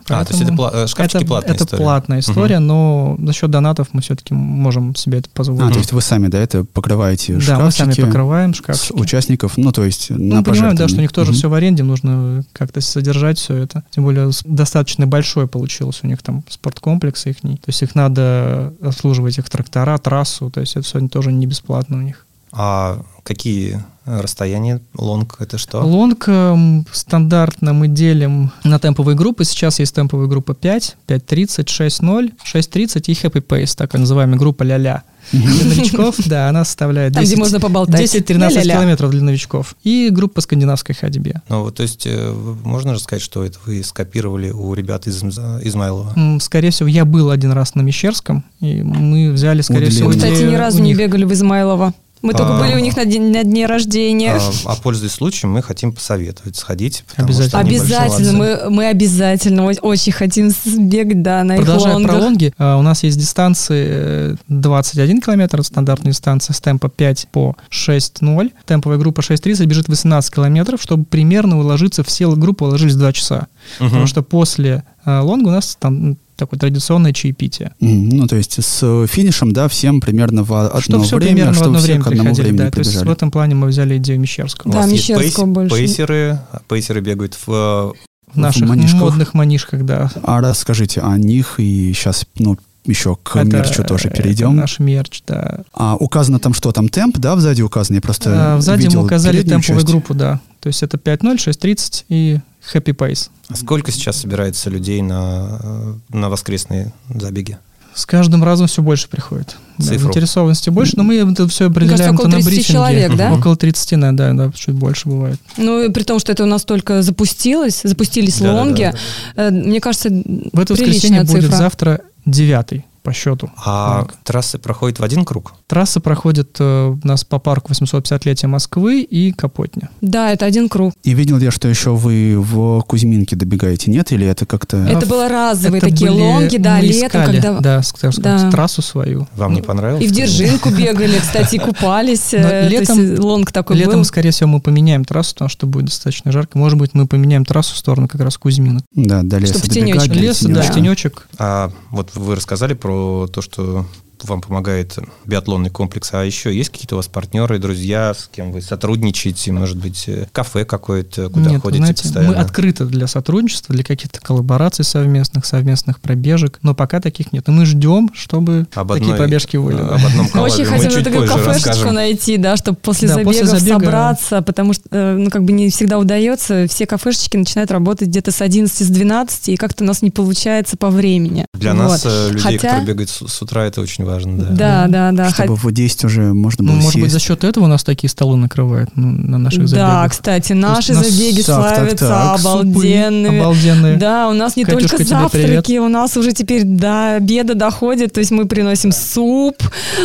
E: шкафчики.
C: А, то есть это
E: Поэтому
C: пла- э, шкафчики
E: это,
C: платная
E: это
C: история.
E: платная история, но за счет донатов мы все-таки можем себе это
D: А,
E: позволить.
D: то есть вы сами, да, это покрываете
E: да, мы сами
D: шкафчики
E: покрываем
D: с
E: шкафчики.
D: участников, ну, то есть
E: Ну,
D: на
E: мы понимаем, да, что у них тоже
D: Мгм.
E: все в аренде, нужно как-то содержать все это. Тем более достаточно большой получилось у них там спорткомплекс их. То есть их надо обслуживать их трактора, трассу, то есть это все тоже не бесплатно у них.
C: А какие расстояния лонг? Это что?
E: Лонг эм, стандартно мы делим на темповые группы. Сейчас есть темповая группа 5, 5.30, 6.0, 6.30 и Happy Pace, так называемая группа ля-ля. Для новичков, да, она составляет
A: Там, где
E: 10
A: можно поболтать.
E: 10-13
A: Ля-ля-ля.
E: километров для новичков. И группа скандинавской ходьбе.
C: Ну, вот, то есть, э, можно же сказать, что это вы скопировали у ребят из Изм- Измайлова?
E: Скорее всего, я был один раз на Мещерском, и мы взяли, скорее всего,
A: Мы,
D: Длинный.
A: кстати, ни разу не
E: них.
A: бегали в Измайлово. Мы только
C: А.
A: были у них на, день, на дне рождения.
C: А, а пользуясь случаем, мы хотим посоветовать сходить.
E: Обязательно.
A: Обязательно, мы, мы обязательно очень хотим сбегать, да, на их
E: Продолжая про
A: лонгах.
E: лонги, а, у нас есть дистанции э, 21 километр, это стандартная дистанция с темпа 5 по 6.0. Темповая группа 6.30 бежит 18 километров, чтобы примерно уложиться, все группы уложились в 2 часа.
C: Мгм.
E: Потому что после э, лонга у нас там такое традиционное чаепитие.
D: Ну, то есть с финишем, да, всем примерно в одно
E: Чтобы все
D: время,
E: примерно в
D: чтобы
E: одно
D: все
E: время
D: к одному
E: приходили.
D: времени
E: Да, то есть в этом плане мы взяли идею Мещерского.
A: Да, Мещерского
C: пейс-
A: больше.
C: Пейсеры, а пейсеры бегают в...
E: В наших
D: манишках.
E: модных манишках, да.
D: А расскажите о них, и сейчас, ну, еще к
E: Это-
D: мерчу тоже
E: это
D: перейдем.
E: наш мерч, да.
D: А указано там что, там темп, да, сзади указан? Я просто
E: А, Сзади мы указали темповую
D: часть.
E: группу, да. То есть это 5.0, 6.30 и Happy Pace.
C: А сколько сейчас собирается людей на, на воскресные забеги?
E: С каждым разом все больше приходит. Да, заинтересованности больше, но мы это все определяем
A: кажется, около 30
E: на брифинге.
A: человек, да?
E: Около 30, да, да, да, чуть больше бывает.
A: Ну, при том, что это у нас только запустилось, запустились да, лонги, да, да, да. мне кажется,
E: В это воскресенье
A: цифра.
E: будет завтра девятый по счету.
C: А так. трассы проходят в один круг?
E: Трасса проходит э, у нас по парку 850-летия Москвы и Капотня.
A: Да, это один круг.
D: И видел я, что еще вы в Кузьминке добегаете, нет? Или это как-то...
A: Это было разовые это такие были... лонги, да,
E: Мы
A: летом,
E: искали,
A: когда...
E: Да, скажем, да. трассу свою.
C: Вам не понравилось?
A: И в Держинку (laughs) бегали, кстати, купались. Э, летом, лонг такой
E: Летом, скорее всего, мы поменяем трассу, потому что будет достаточно жарко. Может быть, мы поменяем трассу в сторону как раз Кузьминок.
D: Да, до леса
A: Чтобы тенечек.
E: Лес, да, тенечек.
C: А вот вы рассказали про то, что вам помогает биатлонный комплекс. А еще есть какие-то у вас партнеры, друзья, с кем вы сотрудничаете? Может быть, э, кафе какое-то, куда
E: Нет,
C: ходите
E: знаете,
C: постоянно?
E: Мы открыты для сотрудничества, для каких-то коллабораций совместных, совместных пробежек, но пока таких нет. И мы ждем, чтобы об такие одной, пробежки были.
C: Об одном (laughs)
A: Очень хотим такую кафешечку найти, да, чтобы после,
E: да,
A: забегов
E: после забега
A: собраться, потому что, э, ну, как бы не всегда удается. Все кафешечки начинают работать где-то с 11, с 12, и как-то у нас не получается по времени.
C: Для
A: вот.
C: нас, э, людей, Хотя... которые бегают с, с утра, это очень важно, да.
A: Да, да, да.
D: Чтобы в 10 уже можно было
E: Ну, может
D: сесть.
E: быть, за счет этого у нас такие столы накрывают ну, на наших забегах.
A: Да, кстати, наши
E: нас-
A: забеги
D: так, так,
A: славятся
D: так.
A: обалденными.
E: Обалденные.
A: Да, у нас не
E: Катюшка,
A: только завтраки,
E: привет.
A: у нас уже теперь до обеда доходит, то есть мы приносим суп,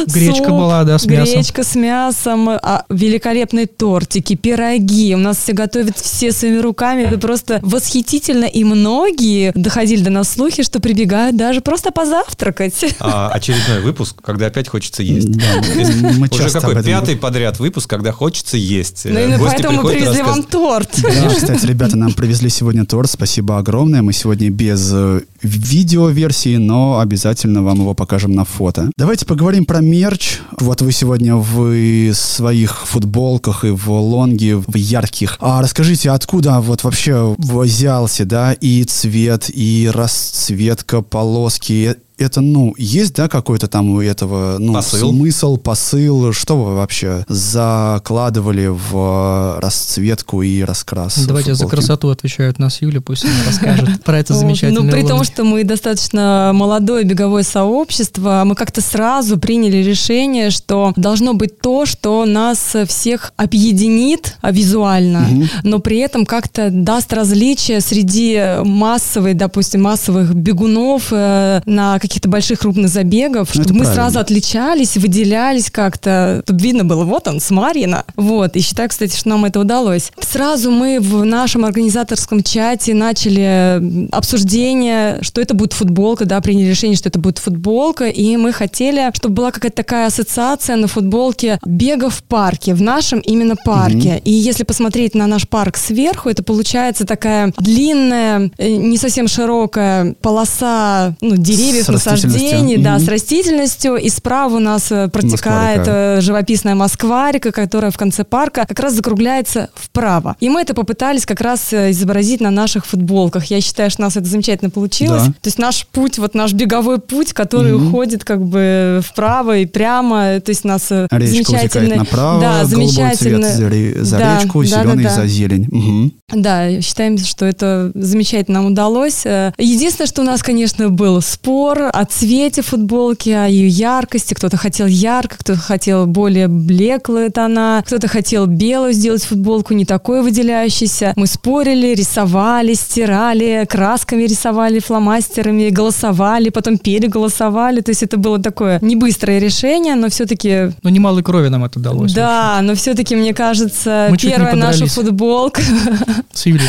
E: Гречка
A: суп,
E: была, да, с мясом.
A: гречка с мясом, а, великолепные тортики, пироги, у нас все готовят все своими руками, это просто восхитительно, и многие доходили до нас слухи, что прибегают даже просто позавтракать.
C: А (laughs) очередной выпуск, когда опять хочется есть.
D: Да, мы (laughs)
C: Уже какой
D: этом
C: пятый подряд выпуск, когда хочется есть.
A: Ну, именно
C: Гости
A: поэтому мы привезли вам торт.
D: Да, кстати, ребята, нам привезли сегодня торт. Спасибо огромное. Мы сегодня без э, видеоверсии, но обязательно вам его покажем на фото. Давайте поговорим про мерч. Вот вы сегодня в своих футболках и в лонге, в ярких. А расскажите, откуда вот вообще взялся, да, и цвет, и расцветка полоски? Это, ну, есть, да, какой-то там у этого, ну,
C: Посыл?
D: смысл, посыл, что вы вообще закладывали в расцветку и раскрас?
E: Давайте за красоту отвечает нас Юля, пусть она расскажет (laughs) про это замечательное
A: Ну, при том, что мы достаточно молодое беговое сообщество, мы как-то сразу приняли решение, что должно быть то, что нас всех объединит а, визуально, но при этом как-то даст различия среди массовой, допустим, массовых бегунов э, на каких-то больших крупных забегов,
D: Ну,
A: чтобы мы
D: правильно.
A: сразу отличались, выделялись как-то, чтобы видно было, вот он, Смарьина. Вот, и считаю, кстати, что нам это удалось. Сразу мы в нашем организаторском чате начали обсуждение, что это будет футболка, да, приняли решение, что это будет футболка, и мы хотели, чтобы была какая-то такая ассоциация на футболке бега в парке, в нашем именно парке. И если посмотреть на наш парк сверху, это получается такая длинная, э, не совсем широкая полоса ну, деревьев,
D: С.
A: насаждений, да, с растительностью, и справа у нас э, протекает
D: Москва-река.
A: э, живописная Москва-река, которая в конце парка как раз закругляется вправо. И мы это попытались как раз э, изобразить на наших футболках. Я считаю, что у нас это замечательно получилось.
D: Да.
A: То есть наш путь, вот наш беговой путь, который
D: Мгм.
A: уходит как бы вправо и прямо, то есть у нас
D: Речка
A: замечательный...
D: направо,
A: да,
D: голубой
A: замечательно.
D: цвет за,
A: Да,
D: речку,
A: да, да,
D: зеленый
A: да.
D: за зелень. Мгм.
A: Да, считаем, что это замечательно нам удалось. Единственное, что у нас, конечно, был спор о цвете футболки, о ее яркости. Кто-то хотел ярко, кто-то хотел более блеклые тона, кто-то хотел белую сделать футболку, не такой выделяющейся. Мы спорили, рисовали, стирали, красками рисовали, фломастерами, голосовали, потом переголосовали. То есть это было такое не быстрое решение, но все-таки
E: Но немалой крови нам это далось.
A: да, но все-таки, мне кажется,
E: Мы
A: первая наша футболка (laughs)
E: С Юлей.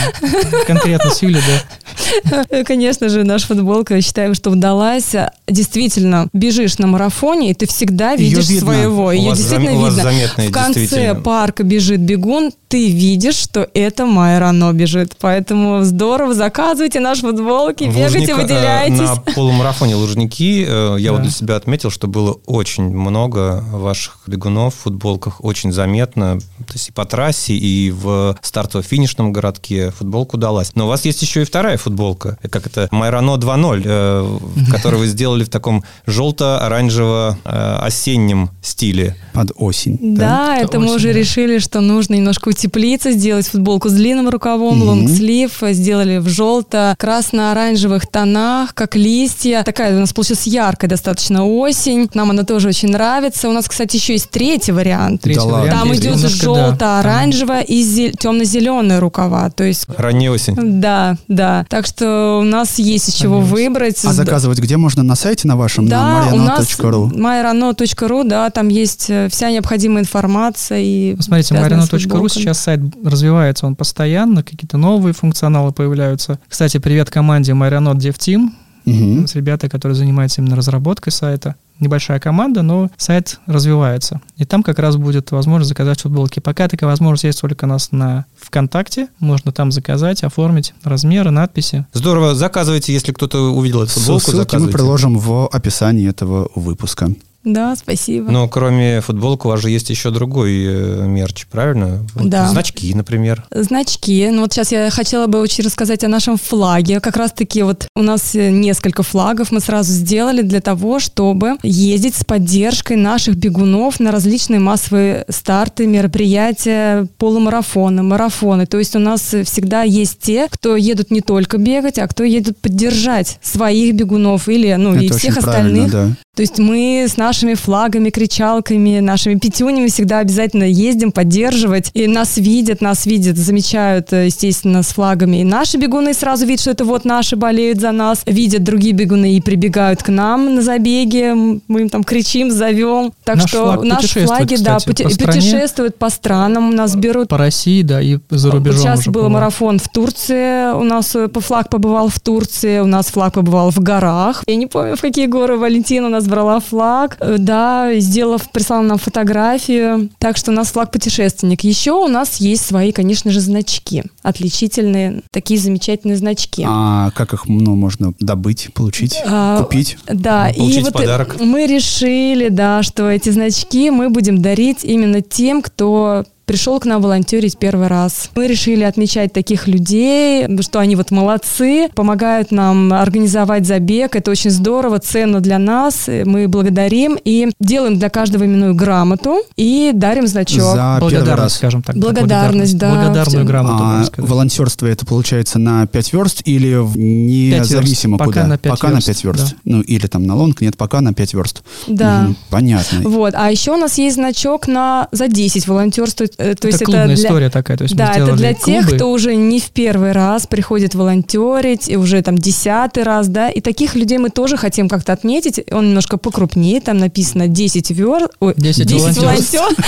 E: Конкретно с Юлей, да. (laughs)
A: Конечно же, наша футболка, считаем, что удалась. Действительно, бежишь на марафоне, и ты всегда видишь
D: видно.
A: своего. Ее действительно
C: вас
A: видно.
C: заметно,
A: В конце парка бежит бегун, ты видишь, что это Майя Рано бежит. Поэтому здорово, заказывайте наши футболки,
C: В
A: бегайте,
C: э,
A: выделяйтесь.
C: На полумарафоне Лужники э, я вот для себя отметил, что было очень много ваших бегунов в футболках, очень заметно. То есть и по трассе, и в стартово-финишном городке футболка удалась. Но у вас есть еще и вторая футболка. Как это? Майрано 2.0, э, (laughs) который вы сделали в таком желто-оранжево-осеннем стиле.
D: Под осень.
A: Да, это мы уже решили, что нужно немножко утеплиться, сделать футболку с длинным рукавом, лонгслив, сделали в желто-красно-оранжевых тонах, как листья. Такая у нас получилась яркая достаточно осень. Нам она тоже очень нравится. У нас, кстати, еще есть третий вариант.
E: Третий
D: Да
E: вариант
A: Там
E: есть.
A: идет
E: Немножко, да,
A: желто-оранжевая и зе- темно-зеленые рукава. То есть
C: Ранняя осень.
A: да, да. Так что у нас есть из чего
E: Конечно.
A: выбрать.
D: А заказывать где можно? На сайте на вашем?
A: Да,
D: на
A: у нас
D: mariano.ru?
A: myRano.ru, да, там есть э, вся необходимая информация. И
E: Посмотрите,
A: футболками.
E: сейчас сайт развивается, он постоянно, какие-то новые функционалы появляются. Кстати, привет команде Marionot Dev Team,
D: Мгм.
E: с ребята, которые занимаются именно разработкой сайта. Небольшая команда, но сайт развивается. И там как раз будет возможность заказать футболки. Пока такая возможность есть только у нас на ВКонтакте. Можно там заказать, оформить размеры, надписи.
C: Здорово, заказывайте, если кто-то увидел эту футболку,
D: Ссылки мы приложим в описании этого выпуска.
A: Да, спасибо.
C: Но кроме футболки у вас же есть еще другой э, мерч, правильно? Вот
A: Да.
C: Значки, например.
A: Значки. Ну вот сейчас я хотела бы очень рассказать о нашем флаге. Как раз-таки вот у нас э, несколько флагов мы сразу сделали для того, чтобы ездить с поддержкой наших бегунов на различные массовые старты, мероприятия, полумарафоны, марафоны. То есть у нас э, всегда есть те, кто едут не только бегать, а кто едут поддержать своих бегунов или ну и
D: Это
A: всех
D: очень правильно,
A: остальных.
D: да.
A: То есть мы с нашими флагами, кричалками, нашими пятюнями всегда обязательно ездим поддерживать. И нас видят, нас видят, замечают, э, естественно, с флагами. И наши бегуны сразу видят, что это вот наши болеют за нас. Видят другие бегуны и прибегают к нам на забеге. Мы им там кричим, зовем. Так
E: Наш
A: что
E: флаг
A: наши флаги, да,
E: кстати,
A: пути-
E: по стране.
A: путешествуют по странам, нас берут
E: По России, да, и за рубежом
A: Сейчас
E: уже
A: был марафон в Турции, у нас э, флаг побывал в Турции, у нас флаг побывал в горах. Я не помню, в какие горы Валентина нас брала флаг. Э, Да, сделав, прислала нам фотографию. Так что у нас флаг путешественник. Еще у нас есть свои, конечно же, значки. Отличительные, такие замечательные значки.
D: А как их ну, можно добыть, получить,
A: А,
D: купить?
A: Да, и
C: Получить
A: вот
C: подарок.
A: мы решили, да, что эти значки мы будем дарить именно тем, кто пришел к нам волонтерить первый раз. Мы решили отмечать таких людей, что они вот молодцы, помогают нам организовать забег. Это очень здорово, ценно для нас. Мы благодарим и делаем для каждого именную грамоту и дарим значок.
D: За первый
E: Благодарность,
D: раз.
E: скажем так.
A: Благодарность, да,
E: Благодарную грамоту,
D: А волонтерство это получается на 5 верст или независимо
E: Пока
D: куда?
E: на пять
D: пока
E: верст,
D: на 5 верст.
E: да.
D: Ну или там на лонг, нет, пока на 5 верст.
A: Да.
D: Мгм, понятно.
A: Вот, а еще у нас есть значок на за 10 волонтерств. Э, То есть
E: это клубная
A: для-
E: история такая. То есть
A: Да, это для тех,
E: клубы.
A: кто уже не в первый раз приходит волонтерить, и уже там десятый раз, да, и таких людей мы тоже хотим как-то отметить. Он немножко покрупнее, там написано 10 вер... Ой,
E: 10 волонтерств.
A: волонтер-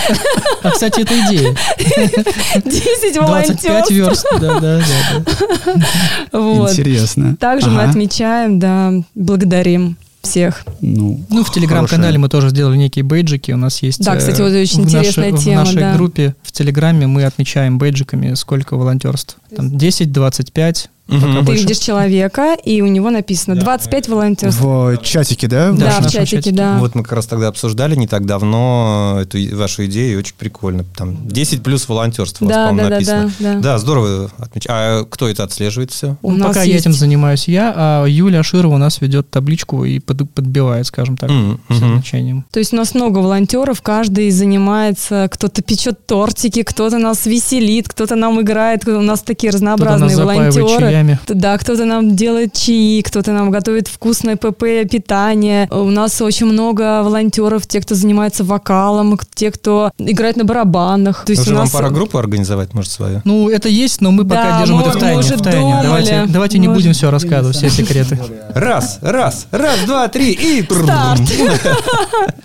E: А, кстати, это идея.
A: 10
E: 25
A: волонтерств.
E: верст. Да, да, да.
D: Интересно.
A: Также мы отмечаем, да, благодарим всех.
D: Ну,
E: Ну, в телеграм-канале
D: хорошая.
E: мы тоже сделали некие бейджики. У нас есть...
A: Да,
E: э,
A: кстати, вот очень
E: в
A: интересная
E: нашей-
A: тема,
E: В нашей
A: да.
E: группе в Телеграме мы отмечаем бейджиками, сколько волонтерств. Там 10, 25, Пока
A: Ты
E: больше.
A: видишь человека, и у него написано 25 волонтерств.
D: В чатике, да?
E: Да,
A: Да,
E: в
A: в
E: нашем
A: чатике,
E: чатике.
A: да.
C: Вот мы как раз тогда обсуждали не так давно эту вашу идею, и очень прикольно. Там 10 плюс волонтерство у вас,
A: Да,
C: по-моему,
A: да, да,
C: написано.
A: да, да.
C: Да, здорово отмечать. А кто это отслеживает все?
A: У
E: Ну,
A: нас
E: пока я
A: есть-
E: этим занимаюсь я, а Юля Широва у нас ведет табличку и под- подбивает, скажем так, с
C: мгм.
E: значением.
A: То есть у нас много волонтеров, каждый занимается, кто-то печет тортики, кто-то нас веселит, кто-то нам играет, у нас такие
E: Кто-то нас
A: разнообразные
E: запаивает
A: волонтеры.
E: Чаями.
A: Да, кто-то нам делает чаи, кто-то нам готовит вкусное ПП, питание. У нас очень много волонтеров, те, кто занимается вокалом, те, кто играет на барабанах. То есть
C: Уже
A: у
C: вам
A: нас...
C: пора группу организовать, может, свою?
E: Ну, это есть, но мы
A: Да,
E: пока держим
A: мы-
E: это в
A: мы
E: тайне.
A: уже
E: в тайне.
A: думали.
E: Давайте, давайте не
A: Мы
E: будем все рассказывать, все секреты.
C: Раз, раз, раз, два, три и...
A: Старт. (laughs)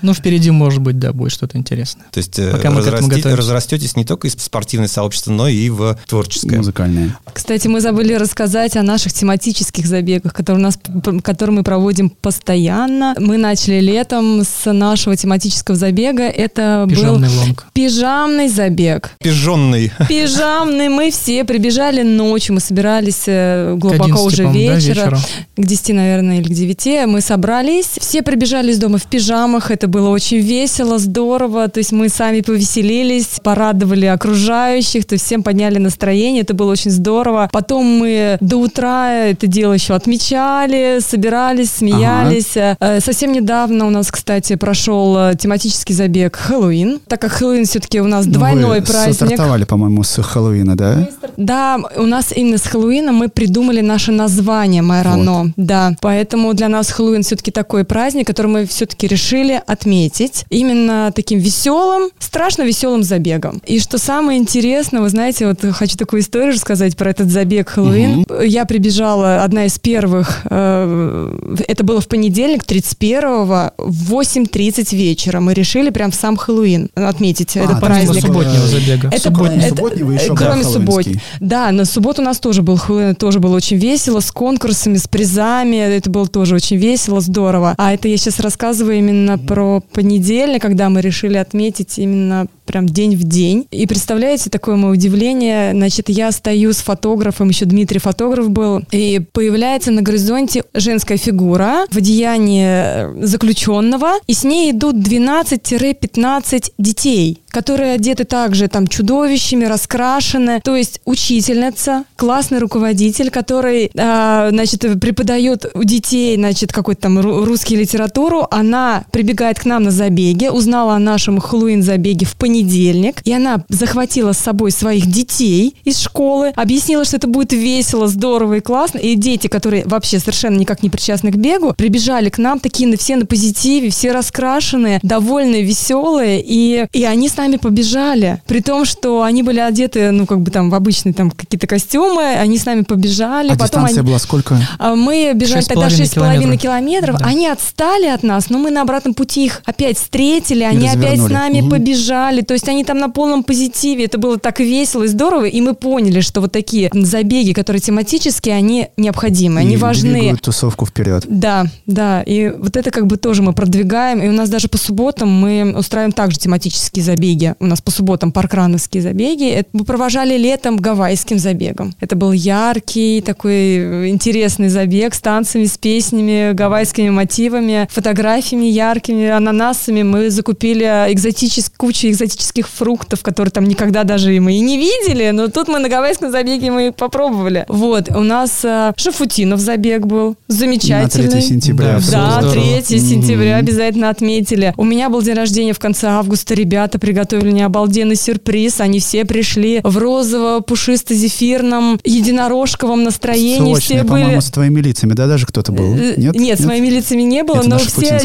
E: Ну, впереди, может быть, да, будет что-то интересное.
C: То есть э,
E: Пока мы к этому
C: разрасти-
E: готовимся.
C: разрастетесь не только из спортивного сообщества, но и в творческое.
D: Музыкальные.
A: Кстати, мы забыли рассказать о наших тематических забегах, которые, у нас, которые мы проводим постоянно. Мы начали летом с нашего тематического забега. Это
E: Пижамный
A: был
E: лонг.
A: пижамный забег.
C: Пижонный.
A: Пижамный. Мы все прибежали ночью. Мы собирались э,
E: К
A: глубоко
E: 11,
A: уже
E: да,
A: вечера.
E: вечера.
A: К 10, наверное, или к 9. Мы собрались. Все прибежали из дома в пижамах. Это было очень весело, здорово. То есть мы сами повеселились, порадовали окружающих. То есть всем подняли настроение. Это было очень здорово. Потом мы мы до утра это дело еще отмечали, собирались, смеялись. Ага. Совсем недавно у нас, кстати, прошел тематический забег Хэллоуин, так как Хэллоуин все-таки у нас ну, двойной
D: вы
A: праздник.
D: стартовали, по-моему, с Хэллоуина, да?
A: Да, у нас именно с Хэллоуина мы придумали наше название Майрано. Вот. Да, поэтому для нас Хэллоуин все-таки такой праздник, который мы все-таки решили отметить именно таким веселым, страшно веселым забегом. И что самое интересное, вы знаете, вот хочу такую историю рассказать про этот забег Хэллоуин. Угу. Я прибежала, одна из первых, э, это было в понедельник, 31-го, в 8.30 вечера. Мы решили прям в сам Хэллоуин отметить а, этот праздник.
E: субботнего забега.
A: Это, субботний, это, субботнего еще, кроме да, суббот. Да, на субботу у нас тоже был Хэллоуин, тоже было очень весело, с конкурсами, с призами. Это было тоже очень весело, здорово. А это я сейчас рассказываю именно про понедельник, когда мы решили отметить именно прям день в день. И представляете, такое мое удивление, значит, я стою с фотографом, еще Дмитрий фотограф был, и появляется на горизонте женская фигура в одеянии э, заключенного, и с ней идут 12-15 детей которые одеты также там чудовищами, раскрашены. То есть учительница, классный руководитель, который, э, значит, преподает у детей, значит, какой-то там русский литературу. Она прибегает к нам на забеге, узнала о нашем Хэллоуин-забеге в понедельник, и она захватила с собой своих детей из школы, объяснила, что это будет весело, здорово и классно. И дети, которые вообще совершенно никак не причастны к бегу, прибежали к нам такие все на позитиве, все раскрашенные, довольные, веселые, и, и они с нами побежали. При том, что они были одеты, ну, как бы там в обычные там какие-то костюмы, они с нами побежали.
D: А Потом дистанция они... была сколько?
A: А, мы бежали тогда 6,5 километров. километров. Да. Они отстали от нас, но мы на обратном пути их опять встретили, они опять с нами угу. побежали. То есть они там на полном позитиве. Это было так весело и здорово, и мы поняли, что вот такие забеги, которые тематические, они необходимы, они и важны.
D: тусовку вперед.
A: Да, да. И вот это как бы тоже мы продвигаем. И у нас даже по субботам мы устраиваем также тематические забеги забеги. У нас по субботам паркрановские забеги. Это мы провожали летом гавайским забегом. Это был яркий, такой интересный забег с танцами, с песнями, гавайскими мотивами, фотографиями яркими, ананасами. Мы закупили экзотическую кучу экзотических фруктов, которые там никогда даже мы и не видели, но тут мы на гавайском забеге мы их попробовали. Вот, у нас э, Шафутинов забег был, замечательный. На
D: 3 сентября.
A: Да, да 3 сентября обязательно отметили. У меня был день рождения в конце августа, ребята приготовили приготовили мне обалденный сюрприз. Они все пришли в розово-пушисто-зефирном единорожковом настроении.
D: Сочные,
A: все
D: были... с твоими лицами, да, даже кто-то был? Э,
A: нет? Нет, с моими лицами не было,
D: это
A: но все...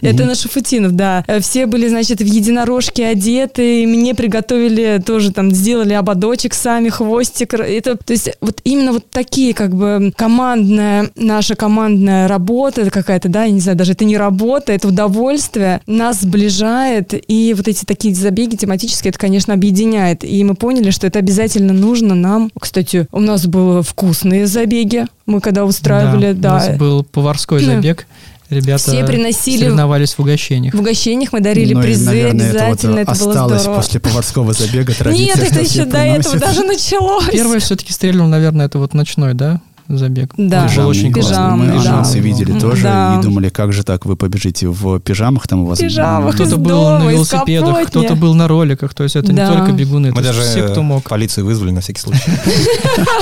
A: Это на Шафутинов, да. Все были, значит, в единорожке одеты, и мне приготовили тоже там, сделали ободочек сами, хвостик. Это, то есть вот именно вот такие как бы командная, наша командная работа какая-то, да, я не знаю, даже это не работа, это удовольствие, нас сближает, и вот эти такие забеги тематические, это, конечно, объединяет. И мы поняли, что это обязательно нужно нам. Кстати, у нас были вкусные забеги. Мы когда устраивали, да. да.
E: У нас был поварской забег. Ребята
A: все приносили
E: соревновались в угощениях.
A: В угощениях мы дарили ну, призы и, наверное, обязательно. Это, вот это
D: осталось
A: здорово.
D: после поварского забега традиция. (laughs)
A: Нет, это (laughs) еще до этого даже началось.
E: Первое все-таки стрельнул, наверное, это вот ночной, да? Забег.
A: Да,
D: был очень
A: пижам,
D: Мы
A: да.
D: анонсы видели тоже да. и думали, как же так, вы побежите в пижамах там у вас?
A: Пижамах
E: Кто-то был на велосипедах, кто-то был на роликах, то есть это да. не только бегуны,
C: Мы даже
E: все, кто мог.
C: полицию вызвали на всякий случай.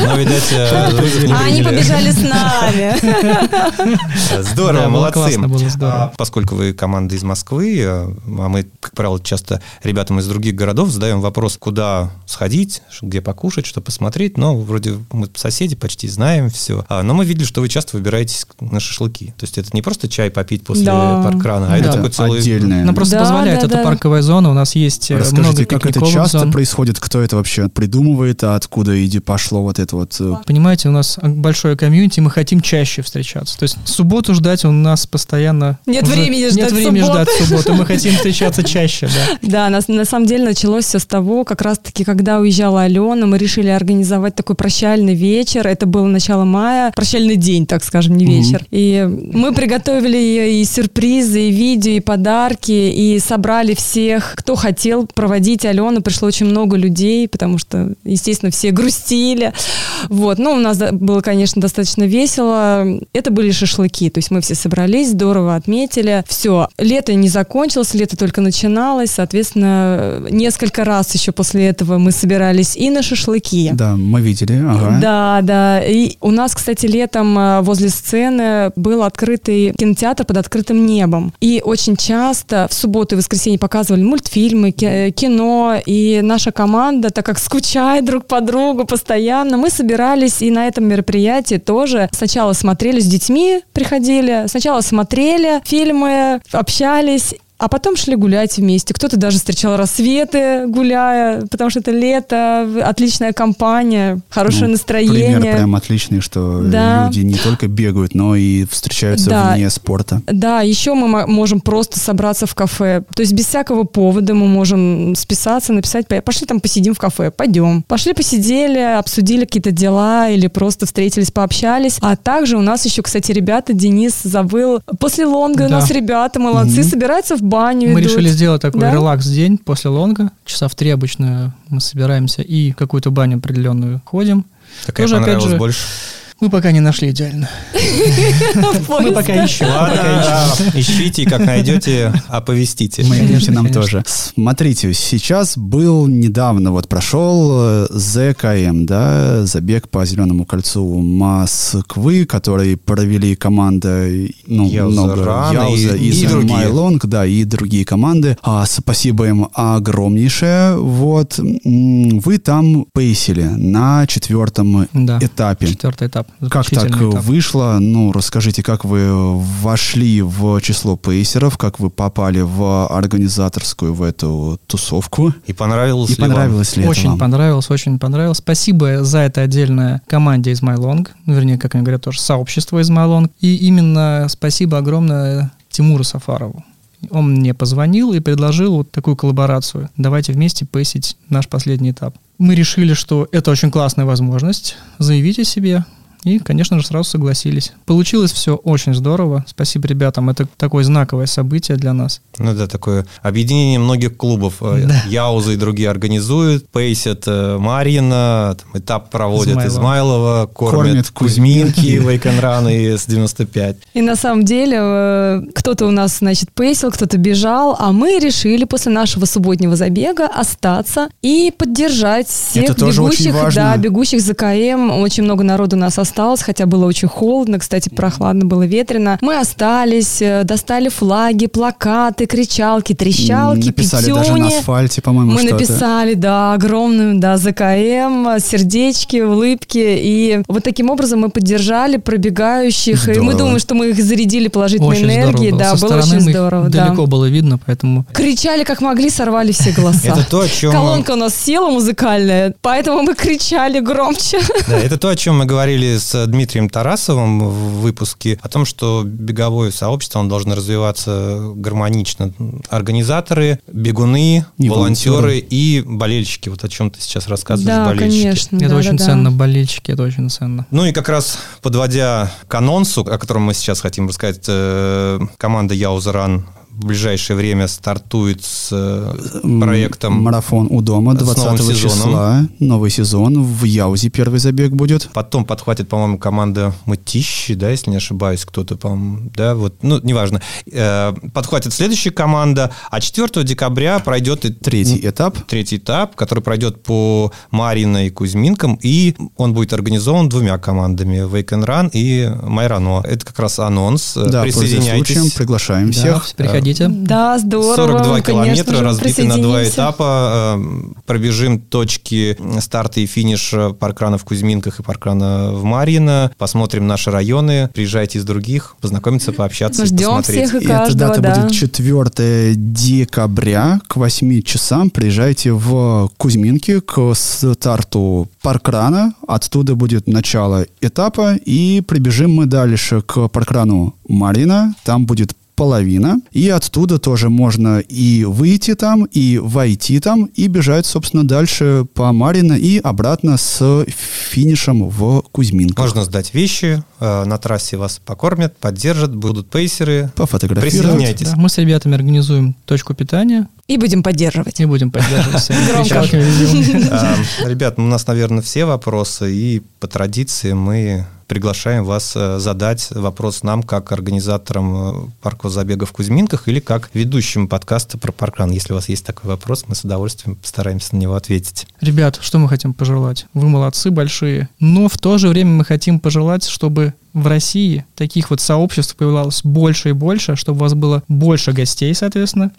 C: Но, видать,
A: э, а они побежали (laughs) с нами.
C: Здорово, молодцы. А, поскольку вы команда из Москвы, э, а мы, как правило, часто ребятам из других городов задаем вопрос, куда сходить, где покушать, что посмотреть, но вроде мы соседи почти знаем все. А, но мы видели, что вы часто выбираетесь на шашлыки. То есть это не просто чай попить после да. паркрана, а да. это такой целый...
D: Отдельное.
E: Нам просто да, позволяет, да, это да. парковая зона, у нас есть э,
D: Расскажите,
E: много
D: как это часто зон. происходит, кто это вообще придумывает, а откуда иди пошло вот это вот... Э?
E: Понимаете, у нас большое комьюнити, мы хотим чаще встречаться. То есть субботу ждать у нас постоянно...
A: Нет времени ждать
E: Нет времени ждать субботу, мы (laughs) хотим встречаться чаще, да.
A: Да, нас, на самом деле началось все с того, как раз-таки, когда уезжала Алена, мы решили организовать такой прощальный вечер. Это было начало начало мая, прощальный день, так скажем, не вечер. Mm-hmm. И мы приготовили и сюрпризы, и видео, и подарки, и собрали всех, кто хотел проводить Алену. Пришло очень много людей, потому что, естественно, все грустили. Вот. Ну, у нас было, конечно, достаточно весело. Это были шашлыки, то есть мы все собрались, здорово отметили. Все, лето не закончилось, лето только начиналось, соответственно, несколько раз еще после этого мы собирались и на шашлыки.
D: Да, мы видели, ага.
A: Да, да. И у нас, кстати, летом э, возле сцены был открытый кинотеатр под открытым небом. И очень часто в субботу и воскресенье показывали мультфильмы, кино, и наша команда, так как скучает друг по другу постоянно, мы собирались и на этом мероприятии тоже. Сначала смотрели с детьми, приходили, сначала смотрели фильмы, общались, а потом шли гулять вместе. Кто-то даже встречал рассветы, гуляя, потому что это лето, отличная компания, хорошее ну, настроение.
D: Пример прям отличный, что да. люди не только бегают, но и встречаются да. вне спорта.
A: Да, еще мы можем просто собраться в кафе. То есть без всякого повода мы можем списаться, написать, пошли там посидим в кафе, пойдем. Пошли посидели, обсудили какие-то дела или просто встретились, пообщались. А также у нас еще, кстати, ребята, Денис забыл, после лонга да. у нас ребята молодцы, mm-hmm. собираются в баню
E: Мы
A: идут.
E: решили сделать такой да? релакс-день после лонга. Часа в три обычно мы собираемся и какую-то баню определенную ходим.
C: Такая Тоже, опять же, больше?
E: Мы пока не нашли идеально. Мы пока ищем.
C: Ищите, и как найдете, оповестите.
D: Мы ищите нам тоже. Смотрите, сейчас был недавно, вот прошел э, ЗКМ, да, забег по Зеленому кольцу Москвы, который провели команда, ну, много, Яуза и, и Майлонг, да, и другие команды. А, спасибо им огромнейшее. Вот, вы там пейсили на четвертом этапе.
E: Четвертый этап.
D: Как так этап. вышло? Ну, расскажите, как вы вошли в число пейсеров, как вы попали в организаторскую, в эту тусовку?
C: И понравилось
D: И
C: ли
D: понравилось
C: вам?
D: ли
E: Очень
D: это вам?
E: понравилось, очень понравилось. Спасибо за это отдельное команде из MyLong, вернее, как они говорят, тоже сообщество из MyLong. И именно спасибо огромное Тимуру Сафарову. Он мне позвонил и предложил вот такую коллаборацию. Давайте вместе пейсить наш последний этап. Мы решили, что это очень классная возможность заявить о себе, и, конечно же, сразу согласились. Получилось все очень здорово. Спасибо ребятам. Это такое знаковое событие для нас.
C: Ну да, такое объединение многих клубов. Э, да. Яуза и другие организуют. Пейсят э, Марина, там, этап проводят Измайлова, Измайлова кормят, кормят Кузьминки, Вейкенран и С-95.
A: И на самом деле э, кто-то у нас, значит, пейсил, кто-то бежал, а мы решили после нашего субботнего забега остаться и поддержать всех
D: Это
A: бегущих,
D: да,
A: бегущих за КМ. Очень много народу у нас осталось осталось, хотя было очень холодно, кстати, прохладно было, ветрено. Мы остались, э, достали флаги, плакаты, кричалки, трещалки,
D: Написали
A: пятюни.
D: даже на асфальте, по-моему,
A: Мы написали, да, огромным, да, ЗКМ, сердечки, улыбки. И вот таким образом мы поддержали пробегающих. Здорово. И мы думаем, что мы их зарядили положительной
E: очень
A: энергией.
E: Здорово
A: Да,
E: Со
A: было очень здорово.
E: Да. Далеко было видно, поэтому...
A: Кричали как могли, сорвали все (laughs) голоса.
C: Это то, о чем...
A: Колонка у нас села музыкальная, поэтому мы кричали громче.
C: Да, это то, о чем мы говорили с Дмитрием Тарасовым в выпуске о том, что беговое сообщество оно должно развиваться гармонично. Организаторы, бегуны, и волонтеры, волонтеры и болельщики. Вот о чем ты сейчас рассказываешь,
A: да,
C: болельщики.
A: Конечно,
E: это
A: да,
E: очень
A: да,
E: ценно, да. болельщики, это очень ценно.
C: Ну и как раз подводя к анонсу, о котором мы сейчас хотим рассказать, э, команда Яузеран в ближайшее время стартует с э, проектом
D: «Марафон у дома» 20 числа. Новый сезон. В Яузе первый забег будет.
C: Потом подхватит, по-моему, команда Мытищи, да, если не ошибаюсь, кто-то, по-моему, да, вот, ну, неважно. Э, подхватит следующая команда, а 4 декабря пройдет...
D: Третий этап.
C: Третий этап, который пройдет по Марино и Кузьминкам, и он будет организован двумя командами, Wake and Run и Майрано. Это как раз анонс.
D: Да, Присоединяйтесь. Случаем, приглашаем да, всех.
E: Приходите приходите.
A: Да, здорово.
C: 42 километра разбиты на два этапа. Э, пробежим точки старта и финиша паркрана в Кузьминках и паркрана в Марьино. Посмотрим наши районы. Приезжайте из других, познакомиться, пообщаться
A: Ждем
C: посмотреть.
A: всех и каждого,
D: Эта дата
A: да.
D: будет 4 декабря к 8 часам. Приезжайте в Кузьминки к старту паркрана. Оттуда будет начало этапа. И прибежим мы дальше к паркрану Марина. Там будет половина, и оттуда тоже можно и выйти там, и войти там, и бежать, собственно, дальше по Марина и обратно с финишем в Кузьминках.
C: Можно сдать вещи, э, на трассе вас покормят, поддержат, будут пейсеры.
D: Пофотографировать.
C: Присоединяйтесь.
E: Да, мы с ребятами организуем точку питания
A: И будем поддерживать.
E: и будем поддерживать.
A: Громко.
E: Кричалками везем.
C: А, Ребят, у нас, наверное, все вопросы, и по традиции мы приглашаем вас э, задать вопрос нам, как организаторам э, паркового забега в Кузьминках или как ведущим подкаста про паркран. Если у вас есть такой вопрос, мы с удовольствием постараемся на него ответить.
E: Ребят, что мы хотим пожелать? Вы молодцы большие. Но в то же время мы хотим пожелать, чтобы в России таких вот сообществ появлялось больше и больше, чтобы у вас было больше гостей, соответственно.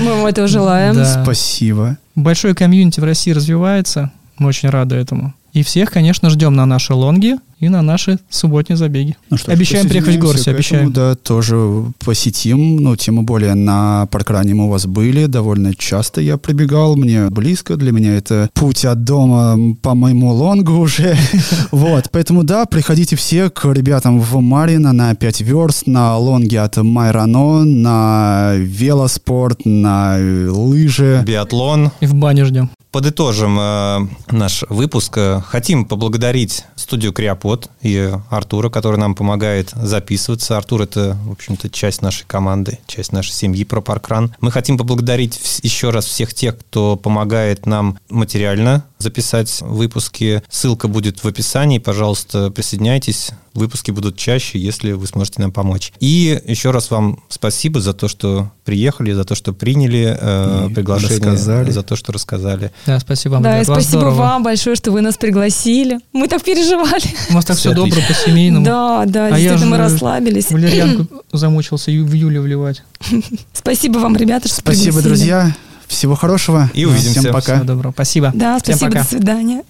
A: Мы вам этого желаем.
E: Да.
D: Спасибо.
E: Большой комьюнити в России развивается. Мы очень рады этому. И всех, конечно, ждем на наши лонги и на наши субботние забеги.
D: Ну что
E: обещаем приехать в Горсе,
D: к этому,
E: обещаем.
D: Да, тоже посетим. Ну, тем более на паркране мы у вас были. Довольно часто я прибегал. Мне близко. Для меня это путь от дома по моему лонгу уже. (laughs) Вот. Поэтому, да, приходите все к ребятам в Марина на 5 верст, на лонге от Майрано, на велоспорт, на лыжи.
C: Биатлон.
E: И в бане ждем.
C: Подытожим э, наш выпуск. Э, Хотим поблагодарить студию Криопод и Артура, который нам помогает записываться. Артур — это, в общем-то, часть нашей команды, часть нашей семьи про Паркран. Мы хотим поблагодарить еще раз всех тех, кто помогает нам материально записать выпуски. Ссылка будет в описании. Пожалуйста, присоединяйтесь. Выпуски будут чаще, если вы сможете нам помочь. И еще раз вам спасибо за то, что приехали, за то, что приняли э,
D: И
C: приглашение,
D: рассказали.
C: за то, что рассказали.
E: Да, спасибо вам,
A: Да, и спасибо
E: здорово.
A: вам большое, что вы нас пригласили. Мы так переживали.
E: У вас так
C: Всё
E: все добро по-семейному.
A: Да, да,
E: А я
A: действительно, мы расслабились.
E: Валерьянку (clears throat) замучился в июле вливать. (laughs)
A: Спасибо вам, ребята, что
D: Спасибо,
A: пригласили.
D: друзья. Всего хорошего.
C: И увидимся.
D: Всем пока.
E: Всего доброго. Спасибо.
A: Да,
E: Всем
A: спасибо,
E: пока.
A: до свидания.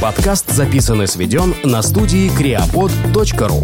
F: Подкаст записан и сведен на студии creapod.ru